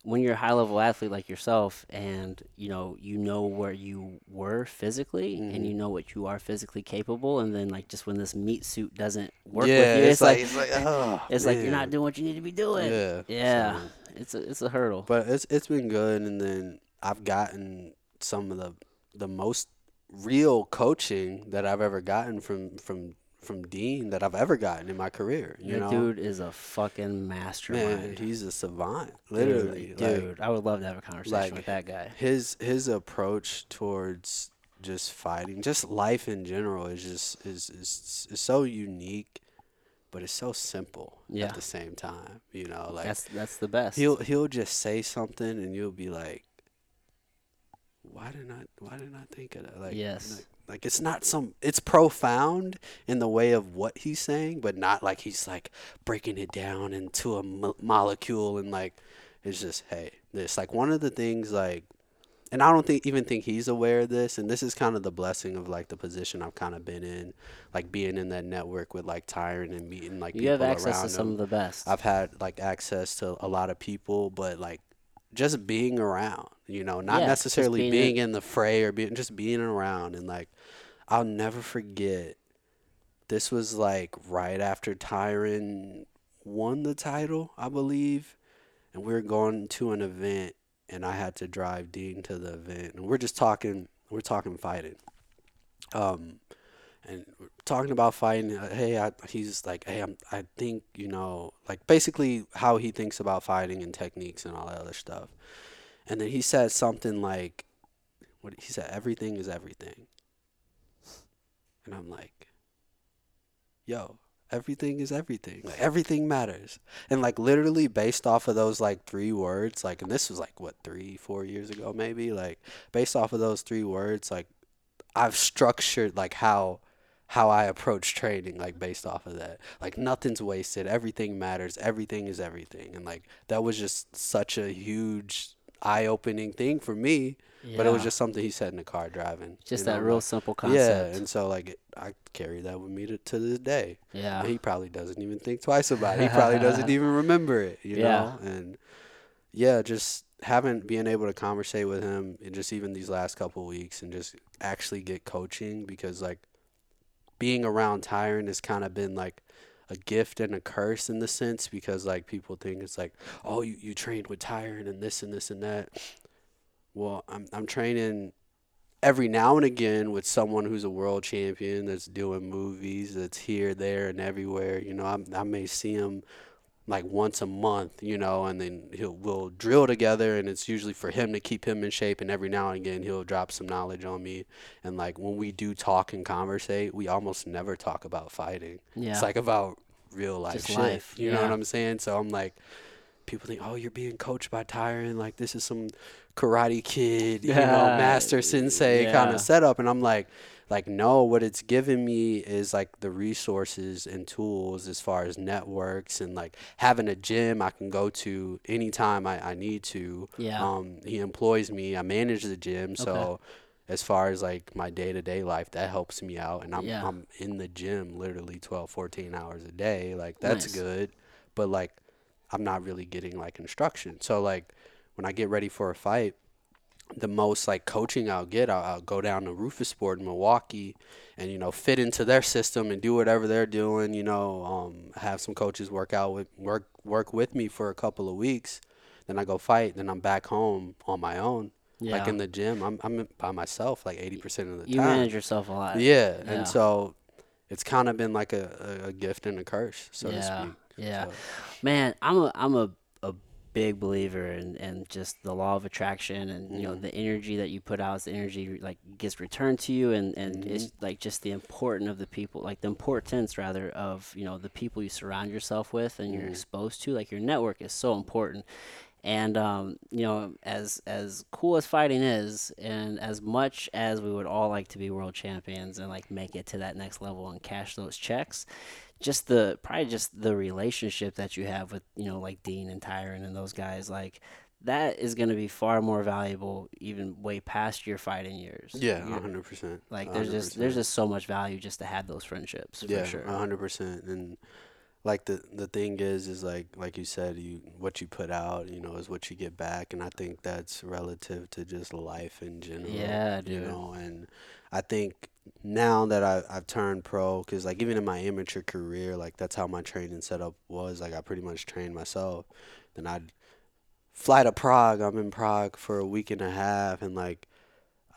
when you're a high level athlete like yourself, and you know you know where you were physically, and Mhm. you know what you are physically capable, and then like just when this meat suit doesn't work yeah, with you, it's, like, it's like, oh, it's like you're not doing what you need to be doing. Yeah, Yeah, so- it's a it's a hurdle. But it's it's been good, and then I've gotten some of the the most real coaching that I've ever gotten from from from Din that I've ever gotten in my career. You that know, dude is a fucking man, mastermind. he's a savant, Dude, literally. like, dude, I would love to have a conversation like, with that guy. his his approach towards just fighting, just life in general, is just is is, is so unique, but it's so simple Yeah. at the same time. You know, like That's that's the best. he'll he'll just say something and you'll be like, why didn't I why didn't I think of that? Like Yes. like, like it's not some it's profound in the way of what he's saying, but not like he's like breaking it down into a mo- molecule and like it's just hey this like one of the things like and I don't think even think he's aware of this and this is kind of the blessing of like the position I've kind of been in like being in that network with like Tyron and meeting like you people have access around to some him. of the best. I've had like access to a lot of people, but like just being around, you know, not Yeah, necessarily being being, in- in the fray or being just being around. And like I'll never forget this was like right after Tyron won the title, I believe, and we were going to an event and I had to drive Din to the event. And we're just talking we're talking fighting. Um and talking about fighting. uh, Hey, I, he's like, hey, I'm, I think you know, like basically how he thinks about fighting and techniques and all that other stuff. And then he said something like, what he said, everything is everything. And I'm like, yo, everything is everything. Like everything matters. And like literally based off of those like three words, like, and this was like what three, four years ago maybe. Like based off of those three words, like I've structured like how how I approach training like based off of that. Like nothing's wasted, everything matters, everything is everything. And like that was just such a huge eye-opening thing for me, but it was just something he said in the car driving. just that know, real like- simple concept. Yeah, and so like I carry that with me to, to this day. Yeah. And he probably doesn't even think twice about it. He probably doesn't even remember it, you Yeah. know? And yeah, just having being able to conversate with him and just even these last couple weeks and just actually get coaching because like being around Tyron has kind of been like a gift and a curse in the sense because like people think it's like, oh, you, you trained with Tyron and this and this and that. Well, I'm I'm training every now and again with someone who's a world champion that's doing movies that's here, there, and everywhere. You know, I I may see him like once a month, you know, and then he'll we'll drill together, and it's usually for him to keep him in shape. And every now and again, he'll drop some knowledge on me. And like when we do talk and conversate, we almost never talk about fighting. Yeah. It's like about real life Just shit. life, You know what. I'm saying? So I'm like, people think, oh, you're being coached by Tyron. Like this is some karate kid, you know, Yeah, master sensei kind of setup. And I'm like, like no what it's given me is like the resources and tools as far as networks and like having a gym i can go to anytime i, I need to Yeah. um he employs me i manage the gym so as far as like my day-to-day life that helps me out and i'm, Yeah. I'm in the gym literally 12 14 hours a day like that's Nice. good but like i'm not really getting like instruction so like when i get ready for a fight the most like coaching I'll get, I'll, I'll go down to Roufusport in Milwaukee, and you know fit into their system and do whatever they're doing. You know, um, have some coaches work out with work work with me for a couple of weeks. Then I go fight. Then I'm back home on my own, Yeah. like in the gym. I'm I'm by myself like eighty percent of the you time. You manage yourself a lot. yeah, Yeah. and so it's kind of been like a, a, gift and a curse, so to speak. yeah. So, Man, I'm a I'm a big believer in, in just the law of attraction and you know Mhm. the energy that you put out is the energy like gets returned to you and, and it's Mm-hmm. like just the important of the people like the importance rather of you know the people you surround yourself with and you're Mhm. exposed to like your network is so important and um, you know as as cool as fighting is and as much as we would all like to be world champions and like make it to that next level and cash those checks just the probably just the relationship that you have with you know like Din and Tyron and those guys like that is going to be far more valuable even way past your fighting years. yeah, hundred percent. like there's just there's just so much value just to have those friendships yeah, for sure. a hundred percent. And like the the thing is, is like like you said, you what you put out, you know, is what you get back, and I think that's relative to just life in general. Yeah, You dude. know, and I think now that I I've turned pro, because like even in my amateur career, like that's how my training setup was. Like I pretty much trained myself. Then I'd fly to Prague. I'm in Prague for a week and a half, and like.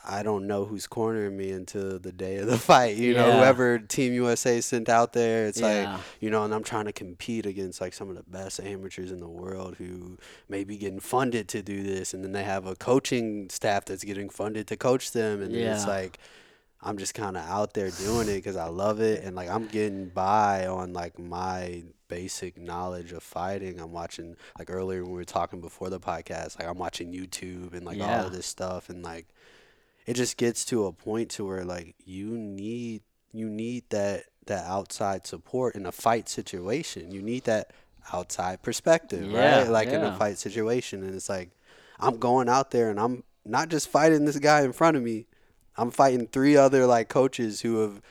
I don't know who's cornering me until the day of the fight. You know, whoever Team USA sent out there, it's like you know, and I'm trying to compete against like some of the best amateurs in the world who may be getting funded to do this, and then they have a coaching staff that's getting funded to coach them, and then it's like I'm just kind of out there doing it because I love it, and like I'm getting by on like my basic knowledge of fighting. I'm watching like earlier when we were talking before the podcast, like I'm watching YouTube and like all of this stuff, and like it just gets to a point to where like you need you need that that outside support in a fight situation. You need that outside perspective, Yeah, right? Like in a fight situation and it's like I'm going out there and I'm not just fighting this guy in front of me. I'm fighting three other like coaches who have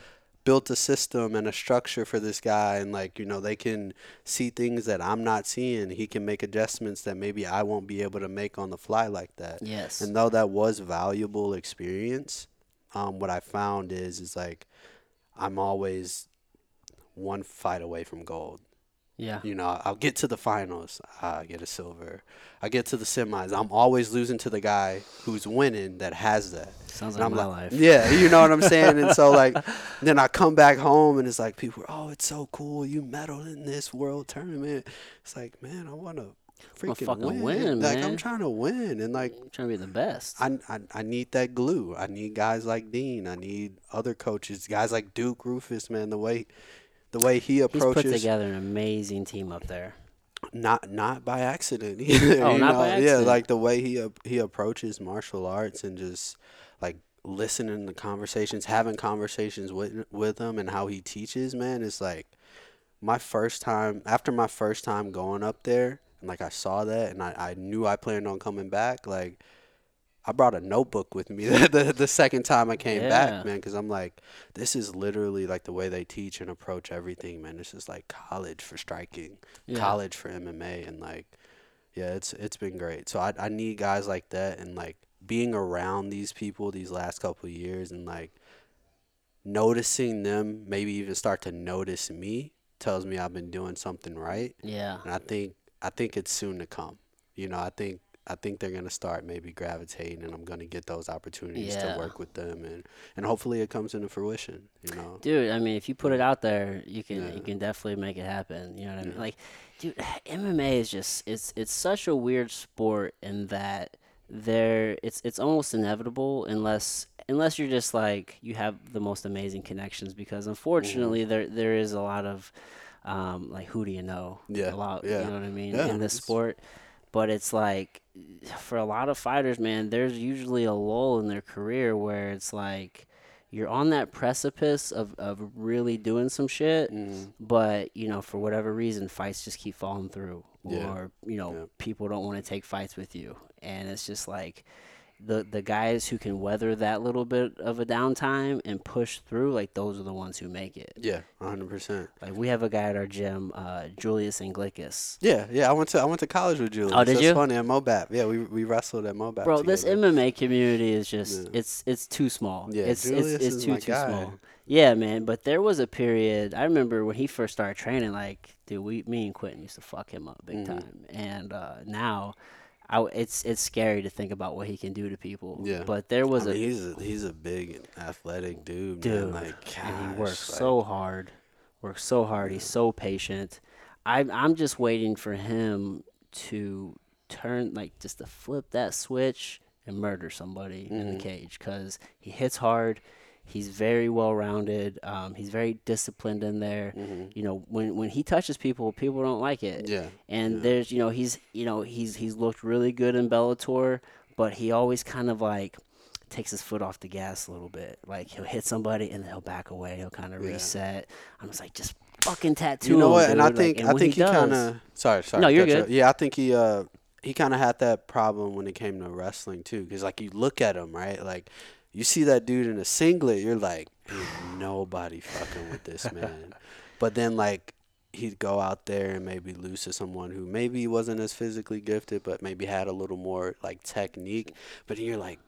built a system and a structure for this guy and like you know they can see things that I'm not seeing. He can make adjustments that maybe I won't be able to make on the fly like that. Yes. And though that was valuable experience, um, what I found is is like I'm always one fight away from gold. Yeah. You know, I'll get to the finals, I get a silver. I get to the semis, I'm always losing to the guy who's winning that has that. Sounds And like I'm my like, life. yeah, you know what I'm saying. And so like, then I come back home and it's like people, are, oh, it's so cool, you medaled in this world tournament. It's like, man, I want to freaking win. win, like man. I'm trying to win, and like I'm trying to be the best. I, I, I need that glue. I need guys like Din. I need other coaches, guys like Duke Roufus, man. The way, the way he approaches. He's put together an amazing team up there. not not by accident. either, Oh, not know? by Yeah, like the way he he approaches martial arts and just like listening to conversations, having conversations with with him, and how he teaches. Man, it's like my first time after my first time going up there, and like I saw that, and I, I knew I planned on coming back. Like I brought a notebook with me the, the, the second time I came Yeah. back, man, because I'm like, this is literally like the way they teach and approach everything, man. This is like college for striking, Yeah. college for MMA, and like, yeah, it's it's been great. So I I need guys like that, and like being around these people these last couple of years, and like noticing them, maybe even start to notice me, tells me I've been doing something right Yeah. and I think I think it's soon to come. You know, I think I think they're gonna start maybe gravitating, and I'm gonna get those opportunities Yeah. to work with them, and and hopefully it comes into fruition. You know, Dude, I mean, if you put it out there, you can Yeah. you can definitely make it happen. You know what I mean? Yeah. Like, dude, MMA is just it's it's such a weird sport in that there it's it's almost inevitable unless unless you're just like you have the most amazing connections because unfortunately there there is a lot of um like who do you know Yeah, a lot yeah. you know what I mean in this sport but it's like for a lot of fighters man there's usually a lull in their career where it's like you're on that precipice of, of really doing some shit, Mhm. but you know for whatever reason fights just keep falling through, Yeah. or you know Yeah. people don't want to take fights with you, and it's just like the the guys who can weather that little bit of a downtime and push through, like those are the ones who make it. Yeah, hundred percent. Like we have a guy at our gym, uh, Julius Anglickas. Yeah, yeah. I went to I went to college with Julius. Oh, did That's you? funny at Mobap. Yeah, we we wrestled at Mobap. Bro, this. MMA community is just Yeah. it's it's too small. Yeah, it's Julius it's, it's is too my too guy. small. Yeah, man. But there was a period. I remember when he first started training. Like, dude, we me and Quentin used to fuck him up big Mhm. time. And uh, now, I w it's it's scary to think about what he can do to people. Yeah. But there was I a mean, he's a he's a big athletic dude, dude, man. Like, and he works like- so hard. Works so hard. He's so patient. I'm I'm just waiting for him to turn like just to flip that switch and murder somebody in the Mhm. cage because he hits hard. He's very well rounded. Um, he's very disciplined in there. Mhm. You know, when when he touches people, people don't like it. Yeah, And yeah. there's, you know, he's, you know, he's he's looked really good in Bellator, but he always kind of like takes his foot off the gas a little bit. Like he'll hit somebody and then he'll back away. He'll kind of Yeah. reset. I'm just like, just fucking tattoo. you know what? And I dude. Like, think and I think he, does- kind of sorry sorry. No, you're cut you good. Yeah, I think he uh he kind of had that problem when it came to wrestling too, because like you look at him right, like you see that dude in a singlet, you're like, nobody fucking with this man. but then like he'd go out there and maybe lose to someone who maybe wasn't as physically gifted, but maybe had a little more like technique. But you're like.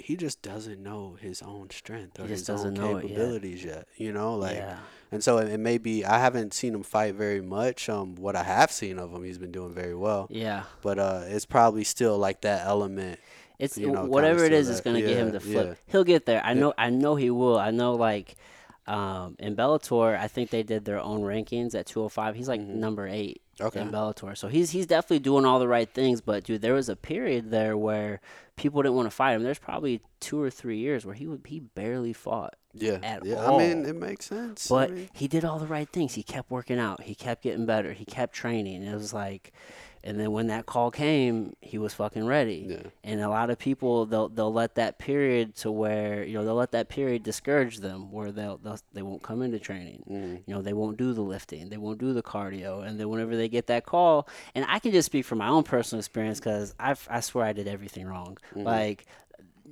He just doesn't know his own strength or He just his own know yet. capabilities yet. You know, like yeah. and so it, it may be I haven't seen him fight very much. Um, what I have seen of him, he's been doing very well. Yeah. But uh, it's probably still like that element. It's you know, whatever it is, is, it's gonna get him to flip. yeah. He'll get there. I Yeah. know. I know he will. I know. Like um, in Bellator, I think they did their own rankings at 205. He's like Mhm. number eight Okay. in Bellator, so he's he's definitely doing all the right things. But dude, there was a period there where people didn't want to fight him. There's probably two or three years where he would he barely fought. Yeah. at yeah. I mean, it makes sense. But I mean, he did all the right things. He kept working out. He kept getting better. He kept training. It was like, and then when that call came, he was fucking ready. yeah. And a lot of people they'll they'll let that period to where you know they'll let that period discourage them where they'll, they'll they won't come into training. Mm. You know they won't do the lifting, they won't do the cardio, and then whenever they get that call, and I can just speak from my own personal experience because I I swear I did everything wrong. Mhm. Like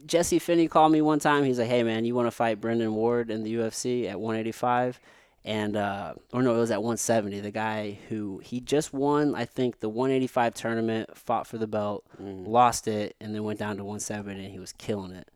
Jesse Finney called me one time. He's like, "Hey man, you want to fight Brendan Ward in the UFC at 185?" And uh, or no, it was at 170. The guy who he just won, I think, the 185 tournament, fought for the belt, Mm. lost it, and then went down to 170, and he was killing it.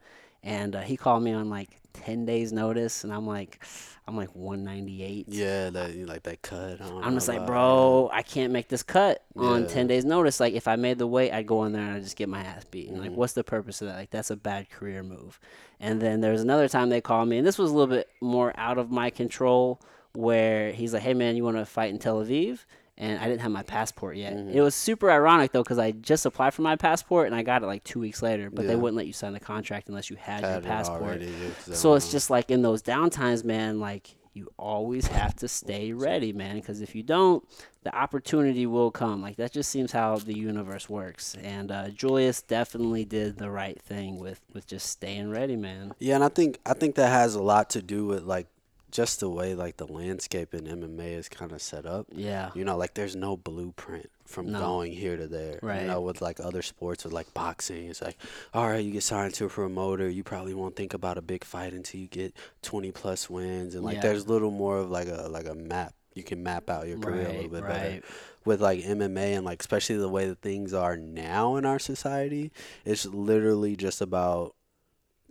And uh, he called me on like 10 days notice, and I'm like, I'm like 198. Yeah, that you like that cut. I I'm just like, bro, I can't make this cut on Yeah. 10 days notice. Like, if I made the weight, I'd go in there and I'd just get my ass beat. And like, Mhm. what's the purpose of that? Like, that's a bad career move. And then there was another time they called me, and this was a little bit more out of my control, where he's like, hey, man, you want to fight in Tel Aviv? And I didn't have my passport yet. Mhm. It was super ironic, though, because I just applied for my passport and I got it like two weeks later, but they wouldn't let you sign the contract unless you had, Had your passport. already, yeah, 'cause they So it's just like in those downtimes, man, like you always have to stay ready, man, because if you don't, the opportunity will come. Like that just seems how the universe works. And uh, Julius definitely did the right thing with with just staying ready, man. Yeah, and I think I think that has a lot to do with like just the way like the landscape in MMA is kind of set up. Yeah. You know, like there's no blueprint from No. going here to there. Right. You know, with like other sports with like boxing, it's like, all right, you get signed to a promoter, you probably won't think about a big fight until you get 20 plus wins, and like Yeah. there's little more of like a like a map. You can map out your career a little Right, bit better. right. With like MMA and like especially the way that things are now in our society, it's literally just about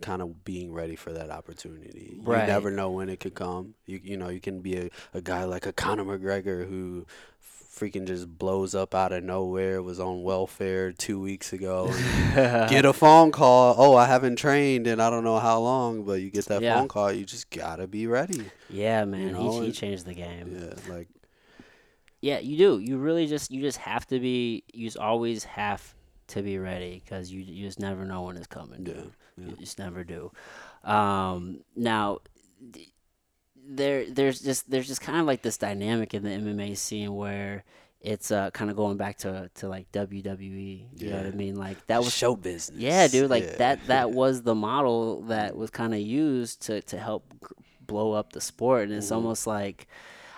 kind of being ready for that opportunity. Right. You never know when it could come. You you know, you can be a, a guy like a Conor McGregor who freaking just blows up out of nowhere, was on welfare two weeks ago. get a phone call. Oh, I haven't trained and I don't know how long, but you get that Yeah. phone call. You just gotta be ready. yeah, man. know, he, he changed the game. Yeah, like Yeah, you do. You really just you just have to be. You just always have to be ready because you you just never know when it's coming. Yeah. Yeah. You just never do. Um, now, there there's just there's just kind of like this dynamic in the MMA scene where it's uh kind of going back to to like WWE. You know what I mean? Like that was show business. yeah, dude. Like Yeah. that that was the model that was kind of used to to help blow up the sport, and it's Mm-hmm. almost like.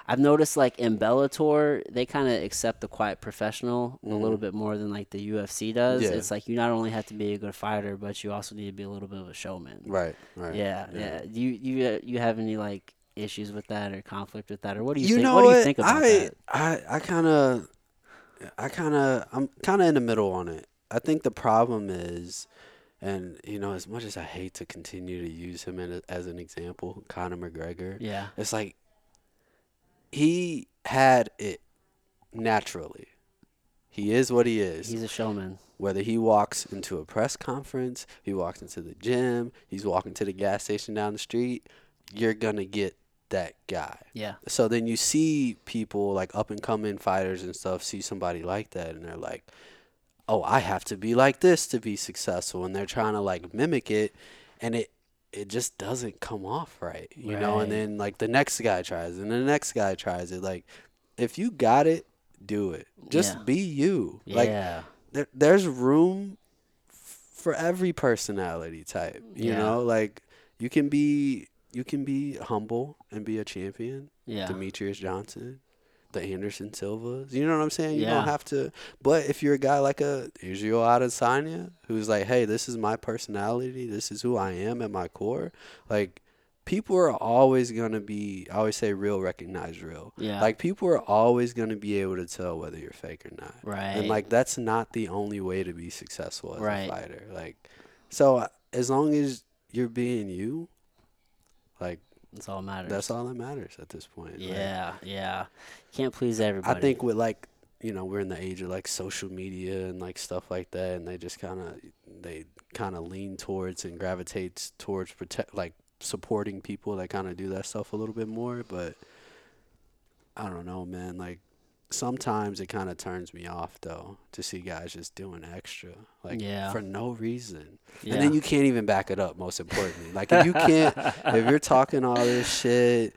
I've noticed like in Bellator, they kind of accept the quiet professional a little bit more than like the UFC does. Mm-hmm. Yeah. It's like you not only have to be a good fighter, but you also need to be a little bit of a showman. Right. Right. Yeah, yeah. Do you you uh, you have any like issues with that or conflict with that, or what do you, You think? know what do you think about I, that? I I kind of I kind of I'm kind of in the middle on it. I think the problem is and you know as much as I hate to continue to use him in a, as an example, Conor McGregor, Yeah, it's like he had it naturally. He is what he is. he's a showman. Whether he walks into a press conference, he walks into the gym, he's walking to the gas station down the street, you're going to get that guy. Yeah, So then you see people like up and coming fighters and stuff see somebody like that and they're like, "Oh, I have to be like this to be successful." And they're trying to like mimic it and it it just doesn't come off right, you know? And then like the next guy tries and the next guy tries it like if you got it, do it. Just Yeah. be you. Like yeah, there, there's room f- for every personality type. You Yeah. know, like you can be you can be humble and be a champion. yeah, Demetrious Johnson, the Anderson Silvas. You know what I'm saying? You Yeah. don't have to. But if you're a guy like a Israel Adesanya, who's like, hey, this is my personality. This is who I am at my core. Like. People are always gonna be. I always say, real recognize real. yeah. Like people are always gonna be able to tell whether you're fake or not. right. And like that's not the only way to be successful as Right. a fighter. Like so uh, as long as you're being you, like that's all that matters. that's all that matters at this point. Like, Yeah, yeah. Can't please everybody. I think with like you know, we're in the age of like social media and like stuff like that and they just kind of they kind of lean towards and gravitates towards protect like supporting people that kind of do that stuff a little bit more, but I don't know, man, like sometimes it kind of turns me off though to see guys just doing extra like Yeah. for no reason. yeah. And then you can't even back it up, most importantly. Like if you can't if you're talking all this shit,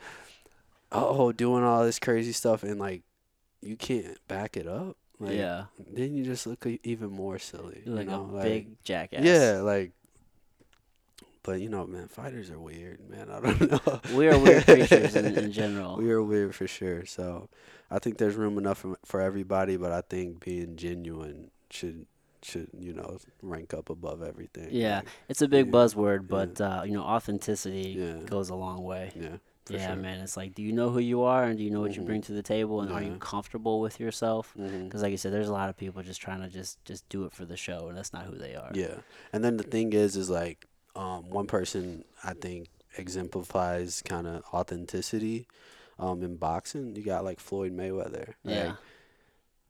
oh, doing all this crazy stuff and like you can't back it up, like yeah, then you just look even more silly. Like you know? a big jackass. Yeah, like but you know, man, fighters are weird, man. I don't know. we are weird creatures in, in general. We are weird for sure. So I think there's room enough for, for everybody, but I think being genuine should should you know rank up above everything. Yeah, Like, it's a big Yeah, buzzword, but uh, you know, authenticity Yeah. goes a long way. yeah. Yeah, sure. man. It's like, do you know who you are, and do you know what you Mhm. bring to the table, and are you comfortable with yourself? Because, like you said, there's a lot of people just trying to just just do it for the show, and that's not who they are. Yeah, and then the thing is, is like um, one person I think exemplifies kind of authenticity. Um, in boxing, you got like Floyd Mayweather. Like, Yeah.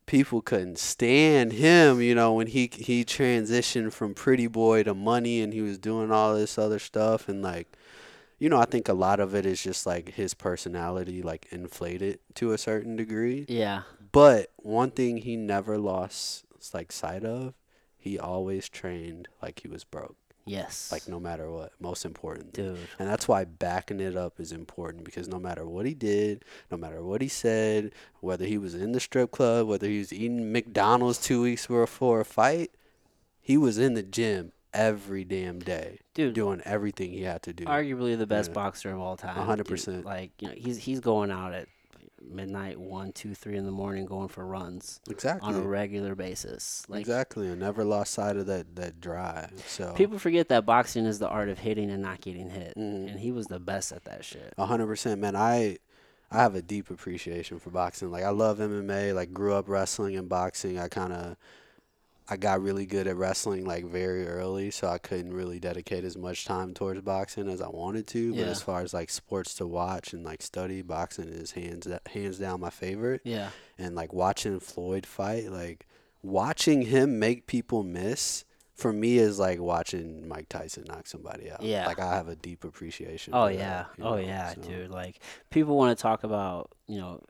people couldn't stand him, you know, when he he transitioned from pretty boy to money and he was doing all this other stuff and like you know, I think a lot of it is just like his personality like inflated to a certain degree. Yeah. But one thing he never lost like sight of, he always trained like he was broke, Yes. like no matter what. Most important. dude. And that's why backing it up is important because no matter what he did, no matter what he said, whether he was in the strip club, whether he was eating McDonald's two weeks before a fight, he was in the gym every damn day Dude, doing everything he had to do. arguably the best Yeah. boxer of all time. hundred dude. percent. Like you know, he's he's going out at midnight, one, two, three in the morning, going for runs Exactly. on a regular basis. Like exactly. And never lost sight of that, that drive. So people forget that boxing is the art of hitting and not getting hit, Mhm. and he was the best at that shit. A hundred percent, man. I I have a deep appreciation for boxing. Like I love MMA. Like grew up wrestling and boxing. I kind of I got really good at wrestling like very early, so I couldn't really dedicate as much time towards boxing as I wanted to. But Yeah. as far as like sports to watch and like study, boxing is hands hands down my favorite. Yeah. And like watching Floyd fight, like watching him make people miss. For me, is like watching Mike Tyson knock somebody out. Yeah. like I have a deep appreciation. Oh for that, yeah. you Oh know, yeah, so. dude. Like people want to talk about, you know,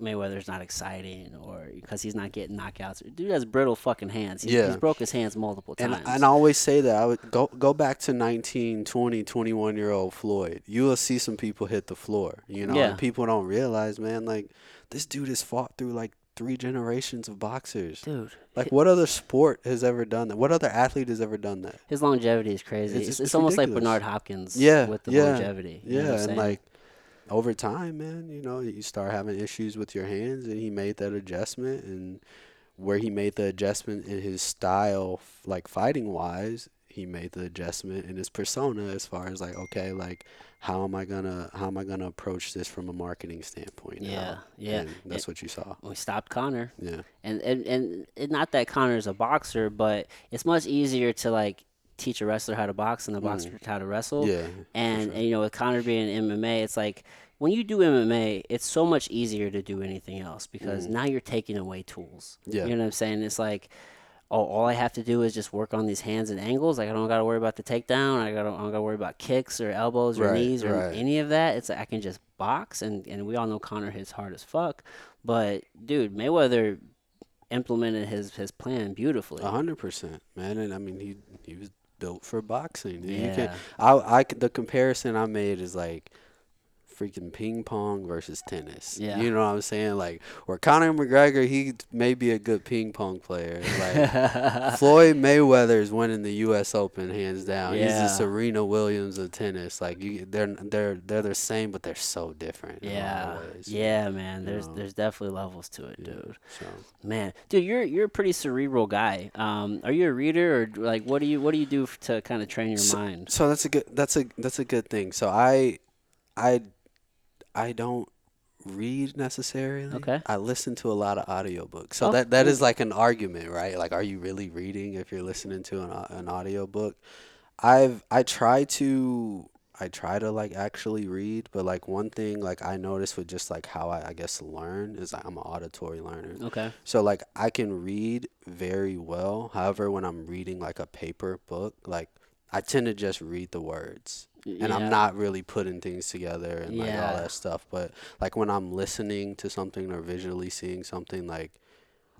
Mayweather's not exciting or because he's not getting knockouts. Dude has brittle fucking hands. He's, Yeah. he's broke his hands multiple times. and I always say that I would go go back to 19, 20, 21 year old Floyd. You will see some people hit the floor, you know. Yeah. And people don't realize, man, like this dude has fought through like three generations of boxers. dude. Like, what other sport has ever done that? What other athlete has ever done that? His longevity is crazy. It's It's, it's, almost like. Bernard Hopkins. Yeah, with the yeah, longevity. you know Yeah, and like over time, man, you know, you start having issues with your hands, and he made that adjustment, and where he made the adjustment in his style, like fighting wise, he made the adjustment in his persona as far as like, okay, like how am I gonna how am I gonna approach this from a marketing standpoint? Yeah, yeah. And that's what you saw. we stopped Conor. Yeah, and and and not that Conor's a boxer, but it's much easier to like teach a wrestler how to box and a boxer how to wrestle. Mm. yeah, and, and you know, with Conor being in MMA, it's like when you do MMA, it's so much easier to do anything else because now you're taking away tools. Mm. Yeah. you know what I'm saying? It's like. Oh, all I have to do is just work on these hands and angles. Like I don't got to worry about the takedown. I got I don't got to worry about kicks or elbows or Right, knees or right. any of that. It's like I can just box, and and we all know Conor hits hard as fuck. But dude, Mayweather implemented his his plan beautifully. A hundred percent, man. And I mean, he he was built for boxing. You Yeah. I, I, the comparison I made is like freaking ping pong versus tennis. Yeah. You know what I'm saying? Like, where Conor McGregor, he may be a good ping pong player. Like, Floyd Mayweather is winning the U.S. Open hands down. Yeah. He's the Serena Williams of tennis. Like, you, they're they're they're the same, but they're so different. in a lot Yeah, yeah, man. There's know. there's definitely levels to it, Yeah. dude. So. Man, dude, you're you're a pretty cerebral guy. Um, are you a reader or like what do you what do you do to kind of train your So- mind? So that's a good that's a that's a good thing. So I I I don't read necessarily. Okay. I listen to a lot of audiobooks. So Oh, that that cool. is like an argument, right? Like are you really reading if you're listening to an an audiobook? I've I try to I try to like actually read, but like one thing like I notice with just like how I, I guess learn is like I'm an auditory learner. Okay. So like I can read very well. However, when I'm reading like a paper book, like I tend to just read the words. And Yeah. I'm not really putting things together and like all that stuff. But like when I'm listening to something or visually seeing something, like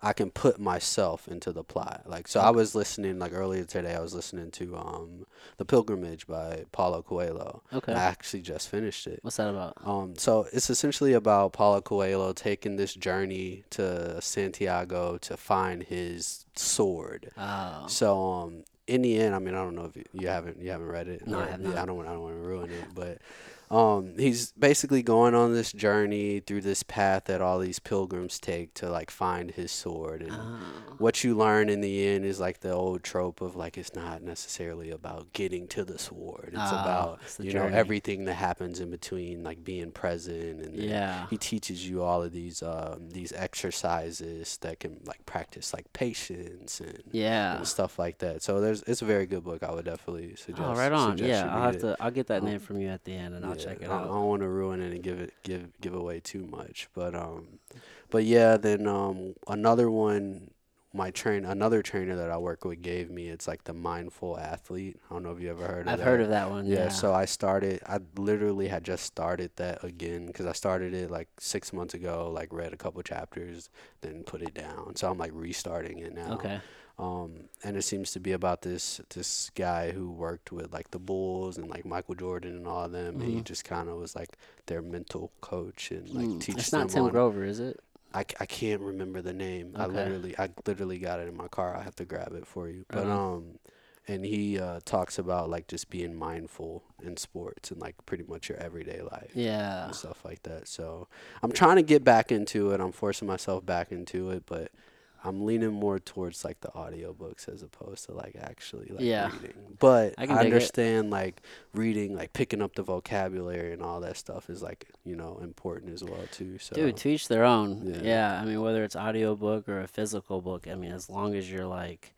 I can put myself into the plot. Like so I was listening like earlier today I was listening to um The Pilgrimage by Paulo Coelho. Okay. And I actually just finished it. What's that about? Um, so it's essentially about Paulo Coelho taking this journey to Santiago to find his sword. Oh. So um, in the end, I mean, I don't know if you, you haven't you haven't read it. No, I have not. I don't want I don't want to ruin it, but um, he's basically going on this journey through this path that all these pilgrims take to like find his sword and Oh. what you learn in the end is like the old trope of like it's not necessarily about getting to the sword. It's Ah, about it's you know everything that happens in between, like being present, and Yeah. he teaches you all of these um, these exercises that can like practice like patience and, Yeah. and stuff like that. So there's it's a very good book. I would definitely suggest. Oh, right on. Yeah, I'll have it. to. I'll get that Um, name from you at the end, and I'll check it I, I don't want to ruin it and give it give give away too much, but um, but yeah. Then um, another one, my train another trainer that I work with gave me. It's like the mindful athlete. I don't know if you ever heard of I've that. heard of that one. Yeah, Yeah. so I started. I literally had just started that again because I started it like six months ago. Like read a couple chapters, then put it down. So I'm like restarting it now. okay. Um, and it seems to be about this this guy who worked with like the Bulls and like Michael Jordan and all of them, and he Mhm. just kind of was like their mental coach and like Mm, teach It's them not Tim on. Grover, is it? I, I can't remember the name. I literally I literally got it in my car. I have to grab it for you. But on. um, and he uh, talks about like just being mindful in sports and like pretty much your everyday life Yeah. and stuff like that. So I'm trying to get back into it. I'm forcing myself back into it, but I'm leaning more towards like the audiobooks as opposed to like actually like Yeah. reading. But I I, understand like reading, like picking up the vocabulary and all that stuff is like, you know, important as well too. So Dude, to each their own. Yeah. Yeah. I mean, whether it's audiobook or a physical book, I mean, as long as you're like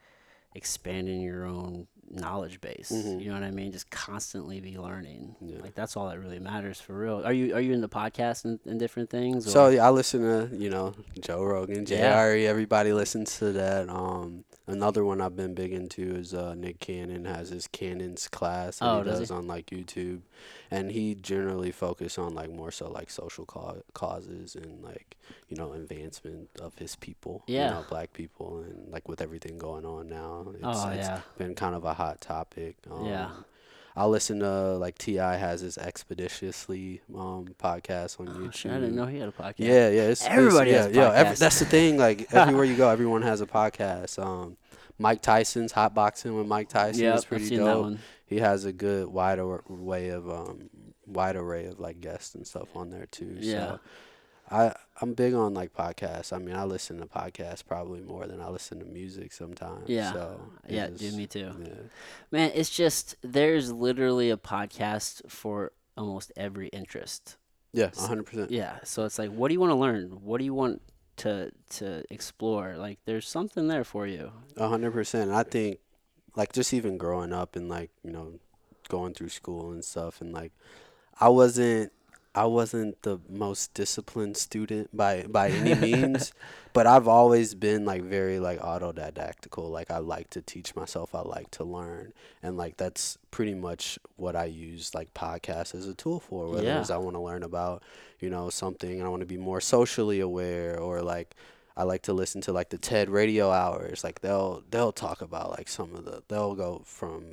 expanding your own knowledge base, Mhm. you know what I mean? Just constantly be learning. Yeah. Like that's all that really matters for real. Are you are you into podcasts and, and different things? So yeah, I listen to you know Joe Rogan, Yeah. Everybody listens to that. Um, another one I've been big into is uh, Nick Cannon has his Cannon's class that Oh, he does he? does on like YouTube, and he generally focuses on like more so like social ca- causes and like you know advancement of his people, Yeah. you know, black people, and like with everything going on now, it's, oh it's yeah. been kind of a hot topic. Um, Yeah. I'll listen to like T.I. has his expeditiously um podcast on Oh, YouTube. shit, I didn't know he had a podcast. Yeah, yeah. It's, Everybody it's, has yeah, yeah. Every, that's the thing. Like everywhere you go, everyone has a podcast. Um, Mike Tyson's hot boxing with Mike Tyson yeah, is I've pretty dope. one. He has a good wide way of um wide array of like guests and stuff on there too. Yeah. So I I'm big on like podcasts. I mean, I listen to podcasts probably more than I listen to music sometimes. Yeah. So Yeah, just- dude, me too. Yeah. Man, it's just there's literally a podcast for almost every interest. Yeah. hundred percent. Yeah, so it's like, what do you want to learn? What do you want to to explore? Like, there's something there for you. Hundred percent. I think, like, just even growing up and like you know, going through school and stuff, and like, I wasn't, I wasn't the most disciplined student by by any means, but I've always been like very like autodidactical. Like, I like to teach myself. I like to learn, and like that's pretty much what I use like podcasts as a tool for. Whether Yeah. it's I want to learn about, you know, something, I want to be more socially aware, or like I like to listen to like the TED radio hours. Like they'll they'll talk about like some of the they'll go from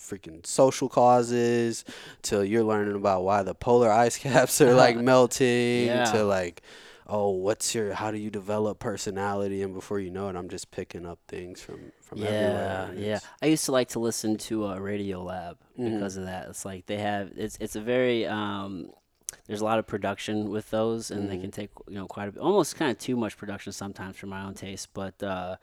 freaking social causes to you're learning about why the polar ice caps are like melting Yeah. to like oh what's your how do you develop personality and before you know it I'm just picking up things from from Yeah, everywhere. yeah. I used to like to listen to uh, Radio Lab Mhm. because of that. It's like they have it's it's a very um, there's a lot of production with those, and they Mhm. can take you know quite a bit, almost kind of too much production sometimes for my own taste. But uh,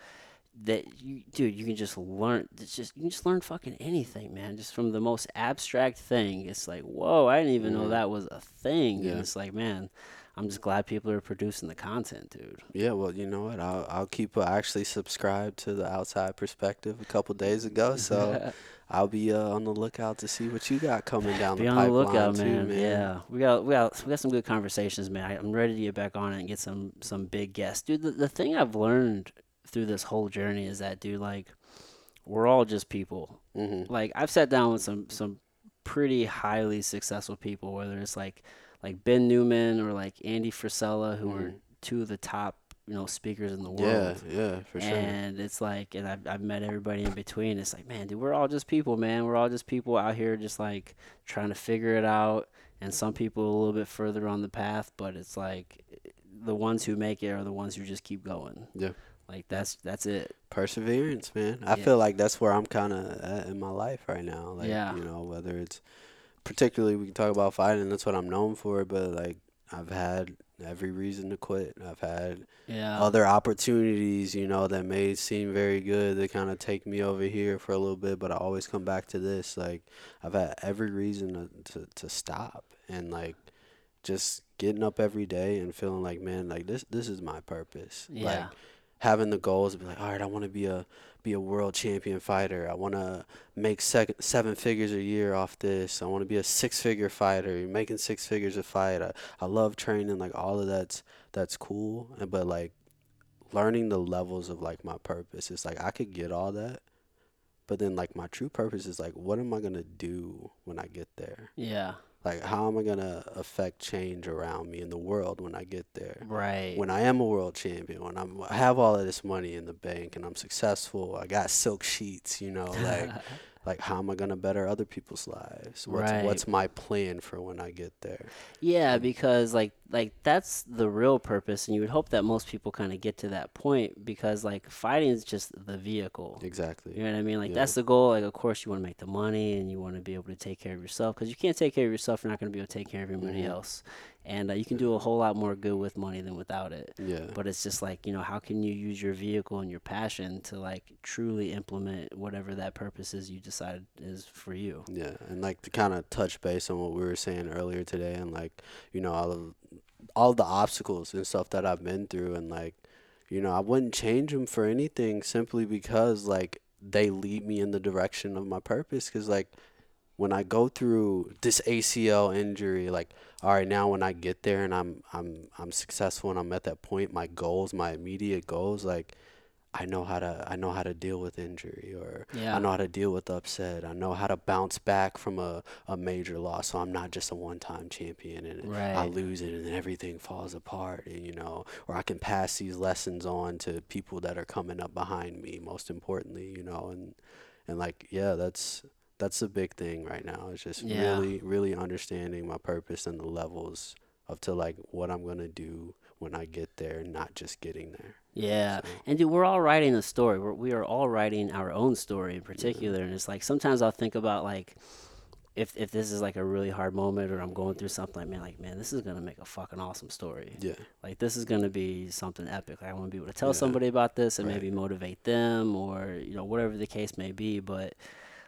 that you, dude, you can just learn. It's just you can just learn fucking anything, man. Just from the most abstract thing. It's like, whoa, I didn't even know that was a thing. Yeah. And it's like, man, I'm just glad people are producing the content, dude. Yeah, well, you know what? I'll I'll keep. I actually subscribed to the Outside Perspective a couple days ago, so I'll be uh, on the lookout to see what you got coming down Be the on the pipeline lookout, too, man. man. Yeah, we got we got we got some good conversations, man. I, I'm ready to get back on it and get some some big guests, dude. The, the thing I've learned through this whole journey is that, dude, like we're all just people. Mm-hmm. Like I've sat down with some some pretty highly successful people, whether it's like like Ben Newman or like Andy Frisella, who are Mhm. two of the top you know speakers in the world. Yeah, yeah, for sure. And it's like, and I've, I've met everybody in between. It's like, man, dude, we're all just people, man. We're all just people out here just like trying to figure it out. And some people a little bit further on the path, but it's like the ones who make it are the ones who just keep going. Yeah. Like that's that's it. Perseverance, man. I Yeah. feel like that's where I'm kind of at in my life right now. Like, Yeah. you know, whether it's particularly we can talk about fighting. That's what I'm known for. But like, I've had every reason to quit. I've had Yeah. other opportunities, you know, that may seem very good to kind of take me over here for a little bit, but I always come back to this. Like, I've had every reason to, to, to stop and like just getting up every day and feeling like, man, like this this is my purpose. Like Yeah. Having the goals to be like, all right, I want to be a be a world champion fighter. I want to make sec- seven figures a year off this. I want to be a six figure fighter. You're making six figures a fight. I, I love training. Like all of that's that's cool. Uh, but like learning the levels of like my purpose. It's like I could get all that, but then like my true purpose is like, what am I gonna do when I get there? yeah. Like how am I gonna affect change around me in the world when I get there? Right. when I am a world champion, when I'm, I have all of this money in the bank and I'm successful, I got silk sheets, you know, like like how am I gonna better other people's lives? What's Right. what's my plan for when I get there? Yeah, because like like that's the real purpose, and you would hope that most people kind of get to that point because like fighting is just the vehicle. Exactly. You know what I mean? Like Yeah. that's the goal. Like of course you want to make the money and you want to be able to take care of yourself because you can't take care of yourself. You're not going to be able to take care of everybody Mhm. else, and uh, you can do a whole lot more good with money than without it. Yeah. But it's just like you know, how can you use your vehicle and your passion to like truly implement whatever that purpose is you decide is for you? Yeah, and like to kind of touch base on what we were saying earlier today, and like you know all of all the obstacles and stuff that I've been through, and like you know I wouldn't change them for anything simply because like they lead me in the direction of my purpose. Because like when I go through this ACL injury, like all right now when I get there and I'm I'm I'm successful and I'm at that point, my goals, my immediate goals, like. I know how to I know how to deal with injury or Yeah. I know how to deal with upset. I know how to bounce back from a, a major loss. So I'm not just a one time champion and I lose it and then everything falls apart. And, you know, or I can pass these lessons on to people that are coming up behind me, most importantly, you know, and, and like, yeah, that's, that's the big thing right now. It's just Yeah. really, really understanding my purpose and the levels of to like what I'm gonna do when I get there, not just getting there. Yeah, So- and dude, we're all writing a story. We're, we are all writing our own story in particular, and it's like sometimes I'll think about like if if this is like a really hard moment or I'm going through something like man, like man, this is gonna make a fucking awesome story. Yeah, Like this is gonna be something epic. Like, I want to be able to tell Yeah. somebody about this and Right. maybe motivate them or you know whatever the case may be. But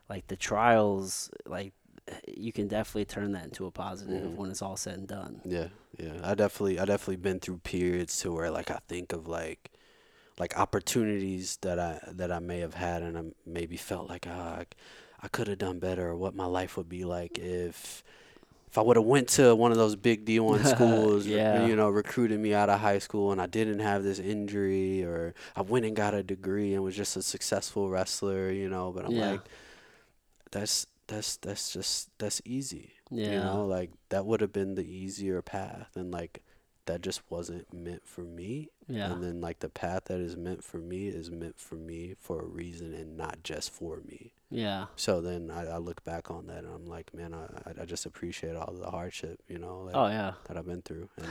like the trials, like you can definitely turn that into a positive Mhm. when it's all said and done. yeah, yeah. I definitely, I definitely been through periods to where like I think of like, like opportunities that I that I may have had, and I maybe felt like ah, I, I could have done better, or what my life would be like if. If I would have went to one of those big D1 schools, Yeah. you know, recruited me out of high school and I didn't have this injury or I went and got a degree and was just a successful wrestler, you know, but I'm Yeah. like that's that's that's just that's easy. Yeah. You know, like that would have been the easier path and like that just wasn't meant for me. Yeah. And then like the path that is meant for me is meant for me for a reason and not just for me. Yeah. So then I, I look back on that and I'm like, man, I I- just appreciate all the hardship, you know, that, Oh yeah. that I've been through. And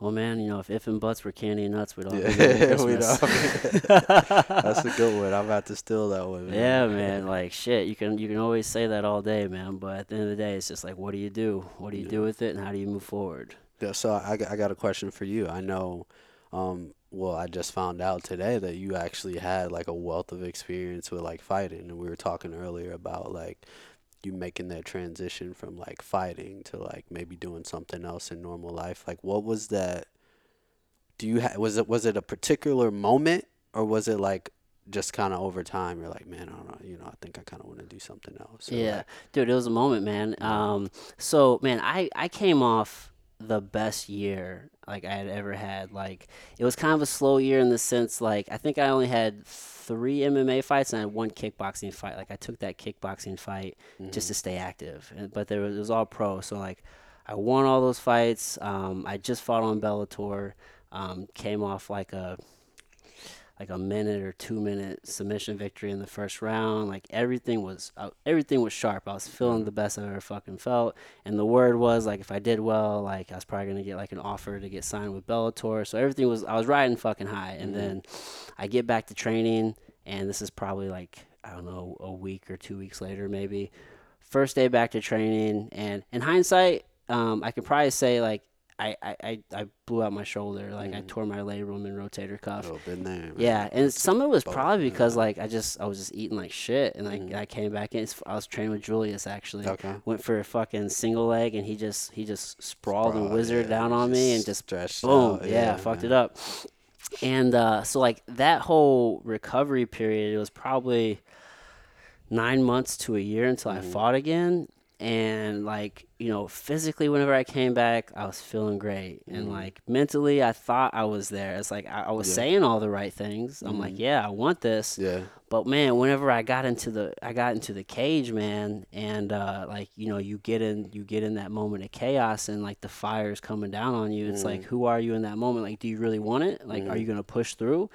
Well, man, you know, if if and buts were candy and nuts, we'd all Yeah, be we'd all that's a good one. I'm about to steal that one. yeah, man. Like shit, you can you can always say that all day, man. But at the end of the day, it's just like, what do you do? What do you do with it, and how do you move forward? Yeah, so I, got- I got a question for you. I know, um, well, I just found out today that you actually had like a wealth of experience with like fighting, and we were talking earlier about like you making that transition from like fighting to like maybe doing something else in normal life. Like, what was that? Do you ha- was it was it a particular moment, or was it like just kind of over time? You're like, man, I don't know, you know, I think I kind of want to do something else. yeah, like- dude, it was a moment, man. Um, so man, I I came off the best year like I had ever had. Like it was kind of a slow year in the sense like I think I only had three MMA fights and I had one kickboxing fight. Like I took that kickboxing fight just to stay active, but there was, it was all pro. So like I won all those fights. Um, I just fought on Bellator. Um, came off like a like a minute or two minute submission victory in the first round. Like everything was uh, everything was sharp. I was feeling the best I've ever fucking felt. And the word was like if I did well, like I was probably gonna get like an offer to get signed with Bellator. So everything was I was riding fucking high. And then I get back to training, and this is probably like I don't know a week or two weeks later maybe. First day back to training, and in hindsight, um, I could probably say like. I, I, I- I blew out my shoulder, like I tore my labrum and rotator cuff. Oh, been there. man. Yeah, and some of it was Both, probably because yeah. like I just I was just eating like shit, and like Mhm. I came back in. I was training with Julius actually. Okay. Went for a fucking single leg, and he just he just sprawled and wizard yeah, down on me, and just stretched boom, out, yeah, fucked it up. And uh, so like that whole recovery period, it was probably nine months to a year until I Mhm. fought again. And like you know, physically, whenever I came back, I was feeling great, and Mhm. like mentally, I thought I was there. It's like I, I was Yeah. saying all the right things. I'm like, Mhm. yeah, I want this. Yeah. But man, whenever I got into the I got into the cage, man, and uh, like you know, you get in you get in that moment of chaos, and like the fire's coming down on you. It's like, Mhm. who are you in that moment? Like, do you really want it? Like, are you gonna push through?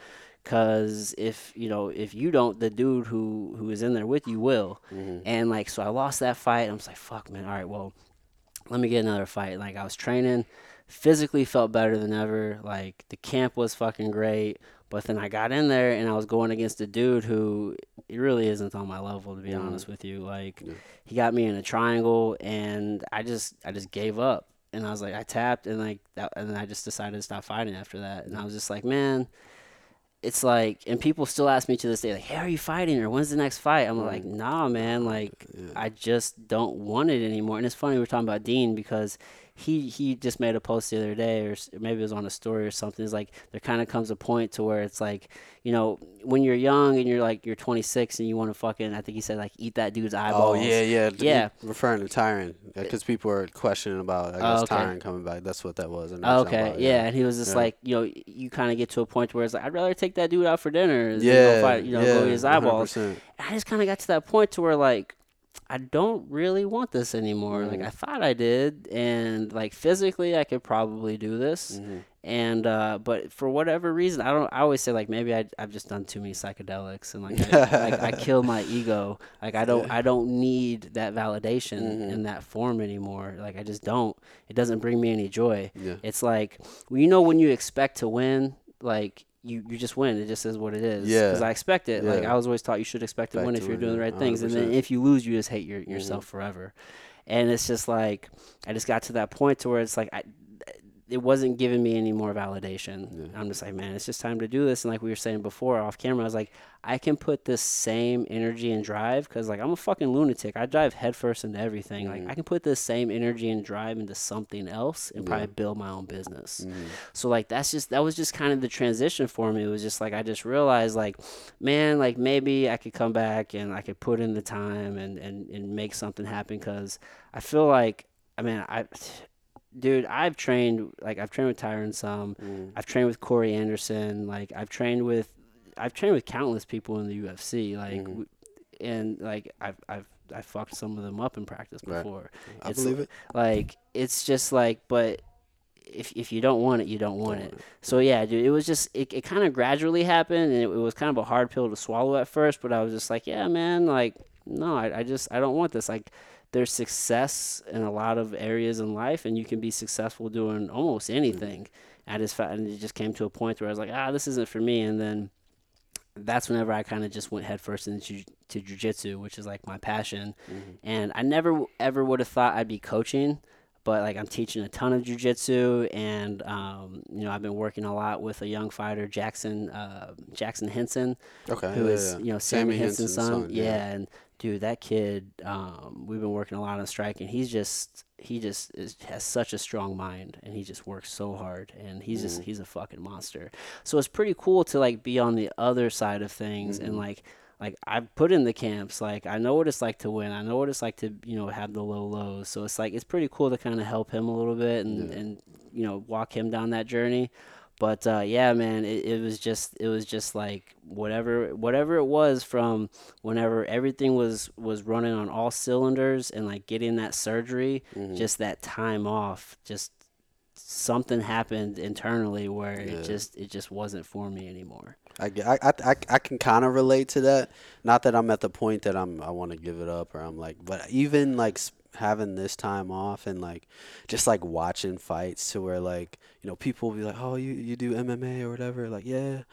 Because if you know if you don't, the dude who who is in there with you will. hmm And like, so I lost that fight. I'm just like, fuck, man. All right, well, let me get another fight. Like, I was training, physically felt better than ever. Like, the camp was fucking great. But then I got in there and I was going against a dude who he really isn't on my level, to be Mhm. honest with you. Like, Yeah. he got me in a triangle, and I just I just gave up. And I was like, I tapped, and like that, and then I just decided to stop fighting after that. And I was just like, man, it's like, and people still ask me to this day, like, hey, are you fighting or when's the next fight? I'm like, mm. nah, man, like, Yeah. I just don't want it anymore. And it's funny we're talking about Din because he he just made a post the other day, or maybe it was on a story or something. It's like there kind of comes a point to where it's like, you know, when you're young and you're like you're 26 and you want to fucking, I think he said like eat that dude's eyeballs. Oh eyeballs. yeah, yeah, d- Yeah. Referring to Tyron, uh, because people are questioning about I Oh, guess okay. Tyron coming back. That's what that was. Oh, okay, about, yeah. and he was just Yeah. like, you know, you kind of get to a point where it's like, I'd rather take that dude out for dinner, than go Yeah, fight, you know, yeah, go his eyeballs. 100%. I just kind of got to that point to where like I don't really want this anymore. Like Mhm. I thought I did, and like physically I could probably do this, Mhm. and uh, but for whatever reason, I don't. I always say like maybe I I've just done too many psychedelics, and like I, like I kill my ego. Like I don't I don't need that validation Mhm. in that form anymore. Like I just don't. It doesn't bring me any joy. Yeah. It's like well, you know when you expect to win, like you, you just win. It just is what it is. Yeah. Because I expect it. Yeah. Like I was always taught you should expect to Expect win if you're doing the right things, and then if you lose, you just hate your, yourself forever. And it's just like I just got to that point to where it's like I. It wasn't giving me any more validation. Yeah. I'm just like, man, it's just time to do this. And like we were saying before off camera, I was like, I can put this same energy and drive because like I'm a fucking lunatic. I drive headfirst into everything. Like Mhm. I can put this same energy and drive into something else and probably build my own business. Mhm. So like that's just that was just kind of the transition for me. It was just like I just realized like, man, like maybe I could come back and I could put in the time and and and make something happen because I feel like I mean I. Dude, I've trained like I've trained with Tyron some. Mhm. I've trained with Corey Anderson. Like I've trained with, I've trained with countless people in the UFC. Like, Mhm. w- and like I've I've I fucked some of them up in practice Right. before. I It's believe it. Like it's just like, but if if you don't want it, you don't want it. So yeah, dude, it was just it, it kind of gradually happened, and it, it was kind of a hard pill to swallow at first. But I was just like, yeah, man, like no, I, I just I don't want this. Like there's success in a lot of areas in life, and you can be successful doing almost anything. I just felt, and it just came to a point where I was like, ah, this isn't for me, and then that's whenever I kind of just went headfirst into to jujitsu, which is like my passion. Mhm. And I never ever would have thought I'd be coaching, but like I'm teaching a ton of jujitsu, and um, you know I've been working a lot with a young fighter, Jackson uh, Jackson Henson, Okay. who yeah, is yeah. you know Sammy, Sammy Henson's son. son, Yeah. yeah. and dude, that kid, um, we've been working a lot on striking. He's just he just is, has such a strong mind, and he just works so hard, and he's just Mhm. he's a fucking monster. So it's pretty cool to like be on the other side of things and Mhm. like. Like I've put in the camps, like I know what it's like to win. I know what it's like to you know have the low lows. So it's like it's pretty cool to kind of help him a little bit and Yeah. and you know walk him down that journey. But uh, yeah, man, it, it was just it was just like whatever whatever it was from whenever everything was was running on all cylinders and like getting that surgery, Mhm. just that time off, just something happened internally where Yeah. it just it just wasn't for me anymore. I, I, I- I can kind of relate to that. Not that I'm at the point that I'm I want to give it up or I'm like, but even like having this time off and like just like watching fights to where like you know people will be like, oh you you do MMA or whatever, like yeah.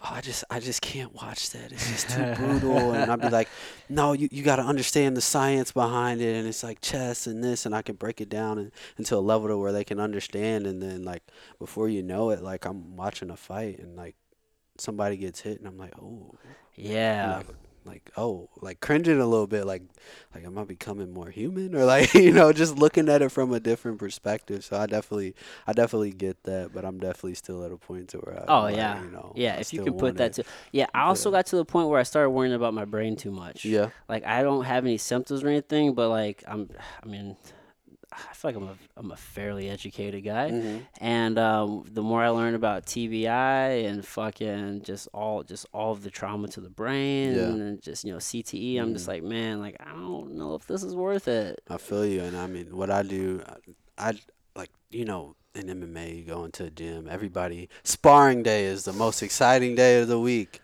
Oh, I just I just can't watch that. It's just too brutal. And I'd be like, no, you, you got to understand the science behind it. And it's like chess and this, and I can break it down and, into a level to where they can understand. And then like before you know it, like I'm watching a fight and like somebody gets hit, and I'm like, oh, Yeah. like, like oh, like cringing a little bit, like like am I becoming more human, or like you know, just looking at it from a different perspective. So I definitely, I definitely get that, but I'm definitely still at a point to where I, Oh like, yeah, you know, yeah. I If you can put that it. to, yeah. I also Yeah. got to the point where I started worrying about my brain too much. yeah, Like I don't have any symptoms or anything, but like I'm, I mean, I feel like I'm a I'm a fairly educated guy, Mhm. and um, the more I learn about TBI and fucking just all just all of the trauma to the brain Yeah. and just you know CTE, I'm just Mhm. like, man, like I don't know if this is worth it. I feel you, and I mean, what I do, I, I like, you know, in MMA, you go into a gym. Everybody sparring day is the most exciting day of the week.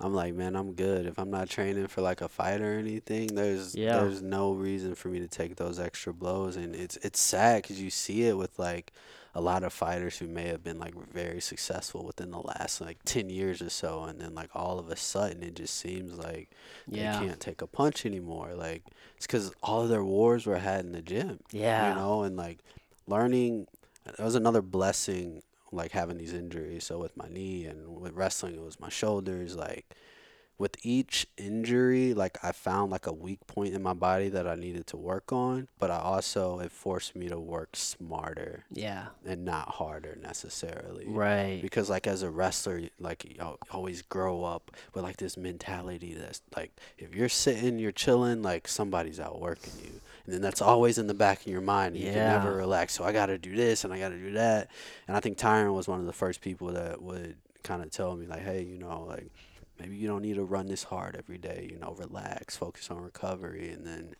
I'm like, man, I'm good. If I'm not training for like a fight or anything, there's Yeah. there's no reason for me to take those extra blows, and it's it's sad because you see it with like a lot of fighters who may have been like very successful within the last like 10 years or so and then like all of a sudden it just seems like Yeah, they can't take a punch anymore. Like it's because all of their wars were had in the gym. yeah, You know, and like learning, that was another blessing. Like having these injuries. So with my knee and with wrestling, it was my shoulders. Like with each injury, like I found like a weak point in my body that I needed to work on. But I also it forced me to work smarter yeah, and not harder necessarily. Right, because like as a wrestler like you always grow up with like this mentality that's like if you're sitting you're chilling like somebody's outworking you. And then that's always in the back of your mind you can never relax. So i gotta do this and i gotta do that. And i think tyron was one of the first people that would kind of tell me like hey you know like maybe you don't need to run this hard every day. You know, relax, focus on recovery, and then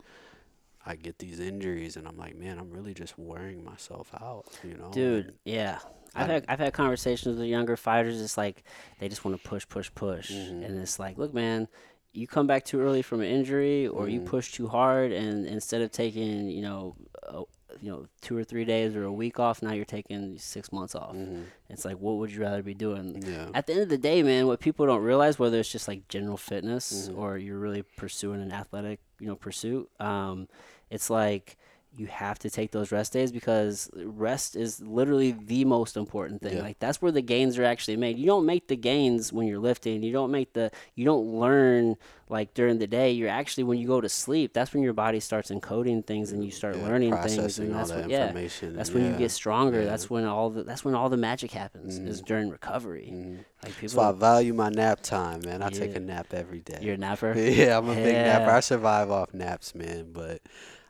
I get these injuries, and I'm like, man, I'm really just wearing myself out. You know, Dude, And yeah. I've I- had I've had conversations with younger fighters. It's like they just want to push, push, push, Mhm. and it's like, look, man, you come back too early from an injury, or you Mhm. push too hard, and instead of taking, you know, a, you know, two or three days or a week off, now you're taking six months off. Mhm. It's like, what would you rather be doing? yeah, At the end of the day, man, what people don't realize, whether it's just like general fitness Mhm. or you're really pursuing an athletic, you know, pursuit, um, it's like you have to take those rest days because rest is literally the most important thing. Yeah. Like that's where the gains are actually made. You don't make the gains when you're lifting. You don't make the you don't learn like during the day. You're actually when you go to sleep, that's when your body starts encoding things and you start yeah, learning things and all that's that when, yeah. That's when you get stronger. yeah. That's when all the that's when all the magic happens is during recovery. Mhm. Like people why I value my nap time, man. I take a nap every day. You're a napper. Yeah, I'm a big napper. I survive off naps, man. But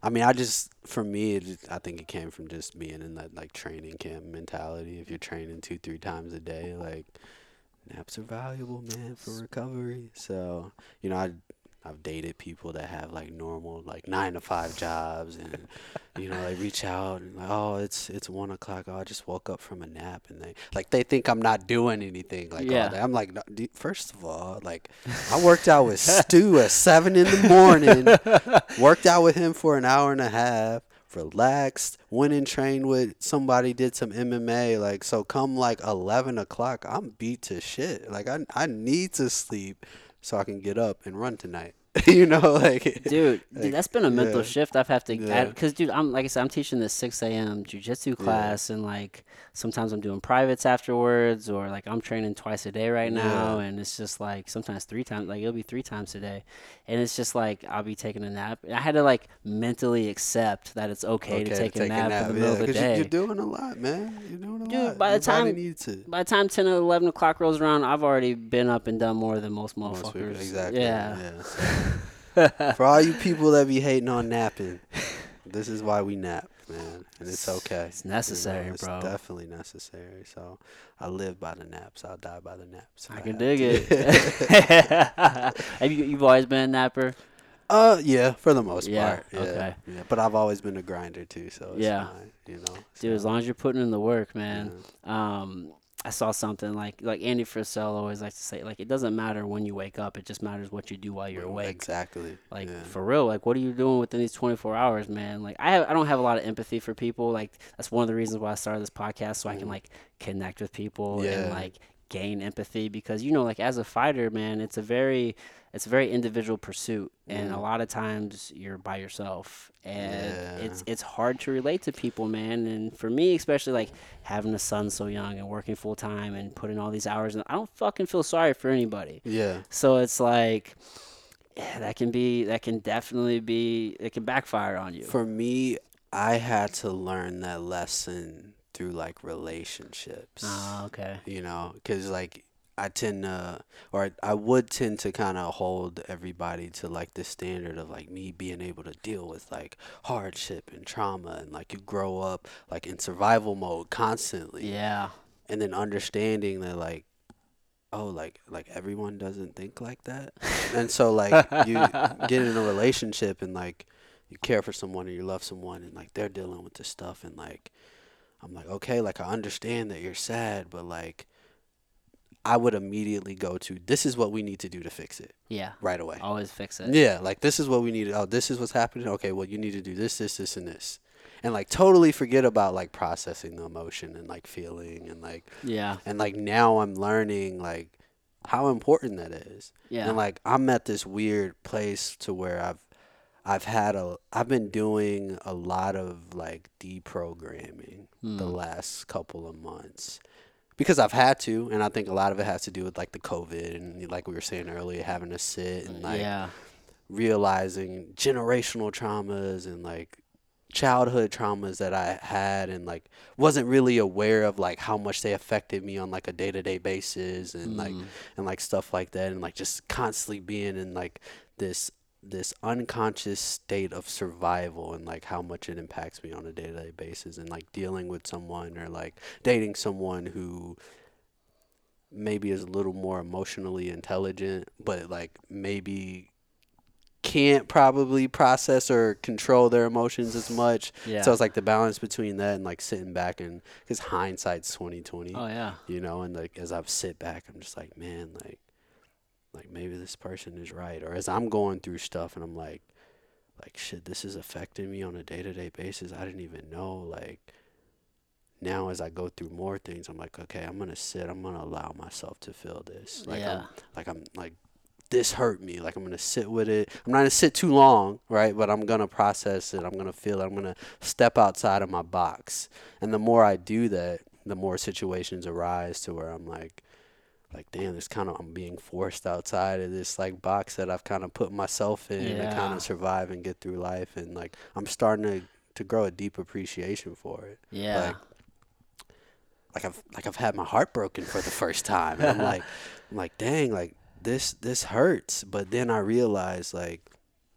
I mean, I just for me, just- I think it came from just being in that like training camp mentality. If you're training two, three times a day, like naps are valuable, man, for recovery. So you know, I. I've dated people that have like normal like nine to five jobs and you know they reach out and like oh it's it's one o'clock oh I just woke up from a nap and they like they think I'm not doing anything like Yeah. all day. I'm like no, dude, first of all like I worked out with Stu at seven in the morning. worked out with him for an hour and a half. Relaxed. Went and trained with somebody. Did some MMA. Like so, come like eleven o'clock, I'm beat to shit. Like I I need to sleep so I can get up and run tonight. you know, like dude, Like, dude, that's been a mental yeah. shift I've have to Yeah. because dude, I'm like I said, I'm teaching this 6 a.m. jujitsu class, and like sometimes I'm doing privates afterwards, or like I'm training twice a day right now, and it's just like sometimes three times, like it'll be three times a day, and it's just like I'll be taking a nap. I had to like mentally accept that it's okay, to take, a, nap in the middle of the day. You're doing a lot, man. You're doing a Dude, lot. by the Your body time-. By the time 10 or 11 o'clock rolls around, I've already been up and done more than most Most motherfuckers. Exactly. Yeah. yeah. For all you people that be hating on napping, this is why we nap, man, and it's okay. It's necessary, it's bro. definitely necessary. So I live by the naps. I'll die by the naps. I have can dig to. it. Have you you've always been a napper? uh, yeah, for the most Yeah, part. Yeah, okay. Yeah, but I've always been a grinder too, so it's Yeah. fine, you know. Dude, as long as you're putting in the work, man. yeah. Um, I saw something like like Andy Frisella always likes to say, like it doesn't matter when you wake up, it just matters what you do while you're awake. Exactly. Like yeah. for real, like what are you doing within these 24 hours, man? Like I have, I don't have a lot of empathy for people. Like that's one of the reasons why I started this podcast, so I can Mhm. like connect with people Yeah. and like gain empathy because you know, like as a fighter, man, it's a very, it's a very individual pursuit, and a Mhm. lot of times you're by yourself, and it's it's hard to relate to people, man. And for me, especially like having a son so young and working full time and putting all these hours, in, I don't fucking feel sorry for anybody. Yeah. So it's like yeah, that can be that can definitely be it can backfire on you. For me, I had to learn that lesson through like relationships. Oh, okay. you know, because like I tend to, or I, I would tend to kind of hold everybody to like the standard of like me being able to deal with like hardship and trauma, and like you grow up like in survival mode constantly, Yeah. and then understanding that like. Oh, like like everyone doesn't think like that, and so like you get in a relationship and like you care for someone or you love someone and like they're dealing with this stuff and like I'm like okay like I understand that you're sad but like I would immediately go to this is what we need to do to fix it Yeah. right away. Always fix it. Yeah, like this is what we need. Oh, this is what's happening. Okay, well you need to do this, this, this, and this, and like totally forget about like processing the emotion and like feeling and like Yeah. and like now I'm learning like how important that is. Yeah. And like I'm at this weird place to where I've I've had a I've been doing a lot of like deprogramming the Hmm. last couple of months. Because I've had to, and I think a lot of it has to do with like the COVID and like we were saying earlier, having to sit and like yeah. realizing generational traumas and like childhood traumas that I had and like wasn't really aware of like how much they affected me on like a day-to-day basis and like Mm. and like stuff like that and like just constantly being in like this this unconscious state of survival and like how much it impacts me on a day-to-day basis and like dealing with someone or like dating someone who maybe is a little more emotionally intelligent, but like maybe can't probably process or control their emotions as much. Yeah. So it's like the balance between that and like sitting back and because hindsight's twenty twenty. oh yeah. You know, and like as I sit back, I'm just like, man, like, like maybe this person is right. Or as I'm going through stuff and I'm like, like shit, this is affecting me on a day to day basis. I didn't even know. Like now, as I go through more things, I'm like, okay, I'm gonna sit. I'm gonna allow myself to feel this. Like Yeah. I'm, like I'm like. This hurt me. Like I'm gonna sit with it. I'm not gonna sit too long, right? But I'm gonna process it. I'm gonna feel it. I'm gonna step outside of my box. And the more I do that, the more situations arise to where I'm like, like damn, this kind of I'm being forced outside of this like box that I've kind of put myself in to kind of survive and get through life, and like I'm starting to to grow a deep appreciation for it. Yeah. Like, like I've like I've had my heart broken for the first time, and I'm like, I'm like, dang, like this this hurts. But then I realized like,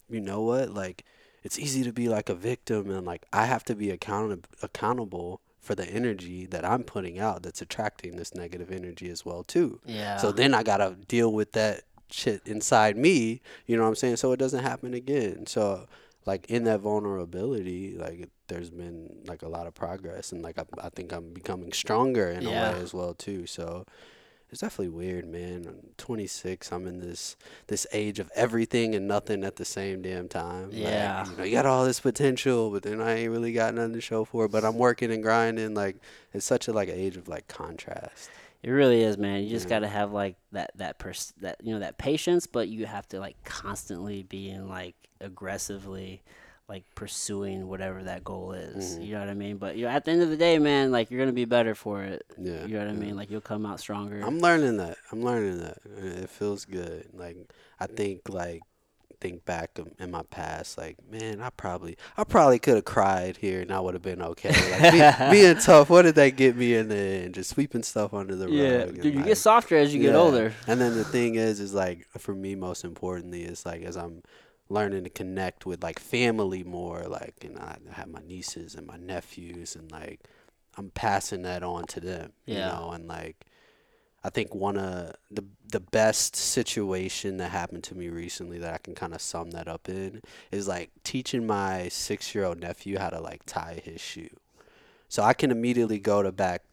you know what, like it's easy to be like a victim, and like I have to be accountable accountable for the energy that I'm putting out that's attracting this negative energy as well too. yeah. So then I gotta deal with that shit inside me. You know what I'm saying? So it doesn't happen again. So like in that vulnerability, like there's been like a lot of progress, and like I, I think I'm becoming stronger in Yeah. a way as well too. So it's definitely weird, man. I'm 26. I'm in this this age of everything and nothing at the same damn time. Like, Yeah. you know, you got all this potential, but then I ain't really got nothing to show for it. But I'm working and grinding. Like it's such a like age of like contrast. It really is, man. You just Yeah. got to have like that that pers- that you know that patience, but you have to like constantly be in like aggressively like pursuing whatever that goal is. Mhm. You know what I mean? But you know, at the end of the day, man, like you're gonna be better for it. Yeah. You know what I mean? Like you'll come out stronger. I'm learning that. I'm learning that. It feels good. Like I think like think back in my past, like man, I probably I probably could have cried here and I would have been okay. Like be, being tough, what did that get me in the end? Just sweeping stuff under the yeah, rug. dude, you like, get softer as you get older. And then the thing is, is like for me, most importantly, is like as I'm learning to connect with like family more, like you know, I have my nieces and my nephews, and like I'm passing that on to them, you know, and like I think one of the the best situation that happened to me recently that I can kind of sum that up in is like teaching my six year old nephew how to like tie his shoe. So I can immediately go to back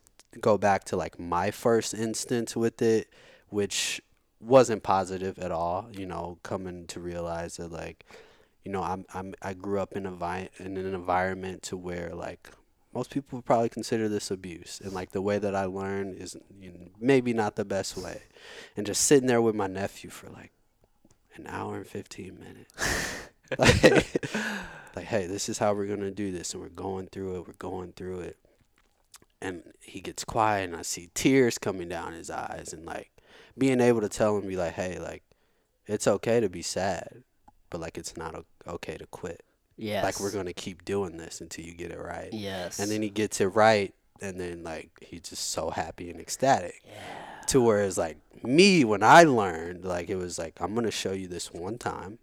go back to like my first instance with it, which wasn't positive at all. You know, coming to realize that like, you know, I'm I'm I grew up in a vi- in an environment to where like most people would probably consider this abuse, and like the way that I learned is you know, maybe not the best way, and just sitting there with my nephew for like an hour and fifteen minutes. like, like, hey, this is how we're gonna do this, and we're going through it. We're going through it, and he gets quiet, and I see tears coming down his eyes, and like being able to tell him, be like, hey, like it's okay to be sad, but like it's not okay to quit. Yes. Like we're gonna keep doing this until you get it right. Yes. And then he gets it right, and then like he's just so happy and ecstatic. Yeah. To where it's like me when I learned, like it was like I'm gonna show you this one time,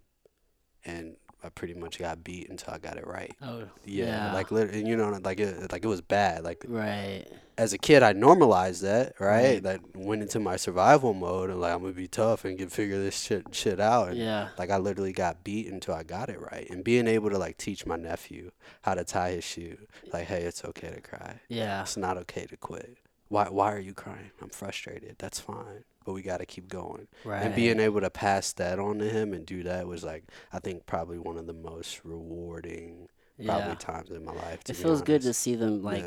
and I pretty much got beat until I got it right. Oh. Yeah, like literally, you know, like it, like it was bad. Like Right. as a kid, I normalized that, right? Right. That went into my survival mode, and like I'm gonna be tough and can figure this shit shit out. And Yeah. like I literally got beat until I got it right, and being able to like teach my nephew how to tie his shoe, like, hey, it's okay to cry. Yeah. It's not okay to quit. Why why are you crying? I'm frustrated. That's fine. But we got to keep going. Right. And being able to pass that on to him and do that was like I think probably one of the most rewarding probably times in my life. To It feels good to see them like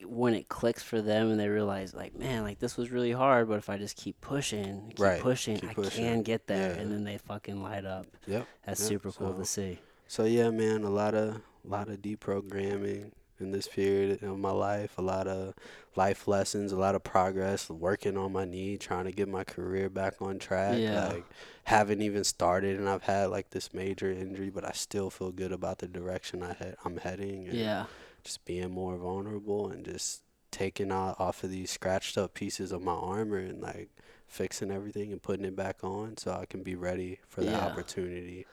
Yeah. when it clicks for them and they realize like man like this was really hard but if i just keep pushing keep Right, pushing keep i pushing. can get there Yeah. and then they fucking light up Yep. that's Yep, super cool so- to see So yeah, man, a lot of a lot of deprogramming in this period of my life, a lot of life lessons, a lot of progress, working on my knee, trying to get my career back on track. Yeah. Like haven't even started and I've had like this major injury, but I still feel good about the direction I head I'm heading and yeah just being more vulnerable and just taking out off of these scratched up pieces of my armor and like fixing everything and putting it back on so I can be ready for the Yeah. opportunity.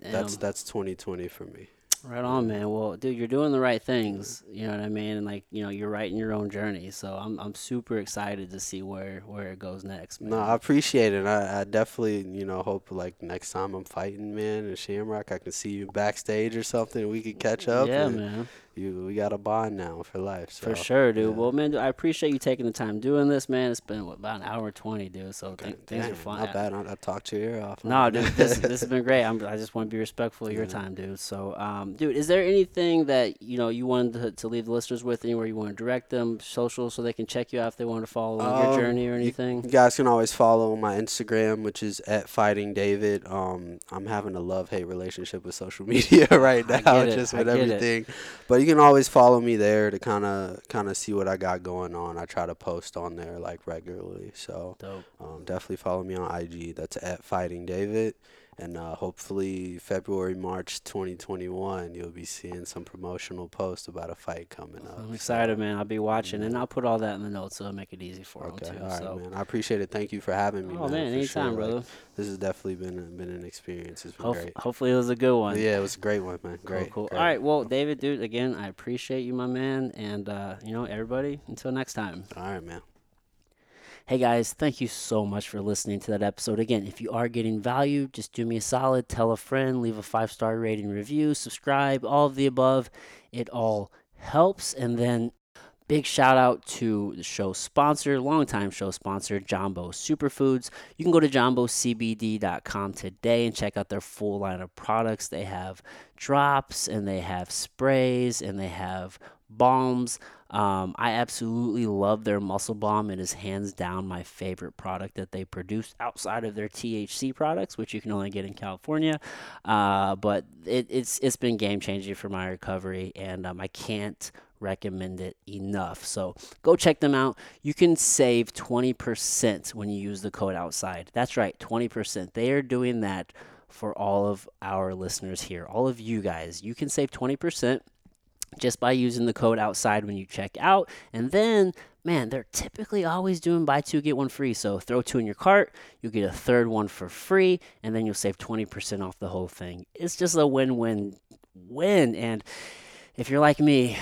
That's that's 2020 for me. Right on, man. Well, dude, you're doing the right things. You know what I mean? And like, you know, you're writing your own journey. So I'm I'm super excited to see where where it goes next, man. No, I appreciate it. I, I definitely, you know, hope like next time I'm fighting, man, in Shamrock, I can see you backstage or something. We could catch up. yeah, and man. You, we got a bond now for life. So, For sure, dude. yeah. Well, man, I appreciate you taking the time doing this, man. It's been what, about an hour twenty, dude. So th- things are flying. Not bad. I, I talked your ear off. No, dude, this this has been great. I'm, I just want to be respectful of your Yeah. time, dude. So, um, dude, is there anything that you know you wanted to, to leave the listeners with? Anywhere you want to direct them, social, so they can check you out if they want to follow your Um, journey or anything? You guys can always follow my Instagram, which is at Fighting David. Um, I'm having a love hate relationship with social media right now, just with get it. everything. But you can always follow me there to kind of kind of see what I got going on. I try to post on there like regularly, so um, definitely follow me on IG. That's at Fighting David. And uh, hopefully February, March 2021, you'll be seeing some promotional posts about a fight coming up. I'm so- excited, man. I'll be watching, and I'll put all that in the notes so it'll make it easy for Okay, them too. all right, so, man. I appreciate it. Thank you for having me, oh man. man, anytime, sure. Like, brother. this has definitely been been an experience. It's been Hope, great. hopefully, it was a good one. Yeah, it was a great one, man. Cool, Great. cool. great. All right, well, David, dude, again, I appreciate you, my man, and uh, you know, everybody. Until next time. All right, man. Hey guys, thank you so much for listening to that episode. Again, if you are getting value, just do me a solid, tell a friend, leave a five star rating review, subscribe, all of the above. It all helps. And then big shout out to the show sponsor, longtime show sponsor, Jambo Superfoods. You can go to jambocbd.com today and check out their full line of products. They have drops and they have sprays and they have balms. Um, I absolutely love their muscle balm. It is hands down my favorite product that they produce outside of their THC products, which you can only get in California. Uh, but it, it's it's been game changing for my recovery, and um, I can't recommend it enough. So go check them out. You can save 20% when you use the code outside. That's right, 20%. They are doing that for all of our listeners here, all of you guys. You can save 20% just by using the code outside when you check out. And then, man, they're typically always doing buy two, get one free. So throw two in your cart, you'll get a third one for free, and then you'll save 20% off the whole thing. It's just a win win win. And if you're like me,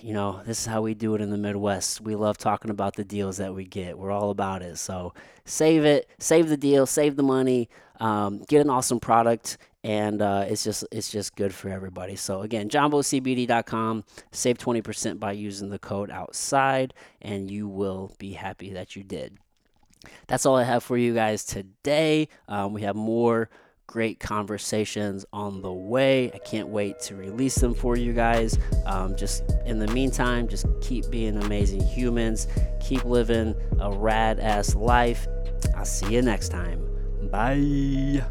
you know, this is how we do it in the Midwest. We love talking about the deals that we get. We're all about it. So save it, save the deal, save the money, um, get an awesome product, and uh, it's just it's just good for everybody. So again, jambocbd.com, save 20% by using the code outside, and you will be happy that you did. That's all I have for you guys today. Um, we have more great conversations on the way. I can't wait to release them for you guys. Um, just in the meantime, just keep being amazing humans, keep living a rad ass life. I'll see you next time. Bye.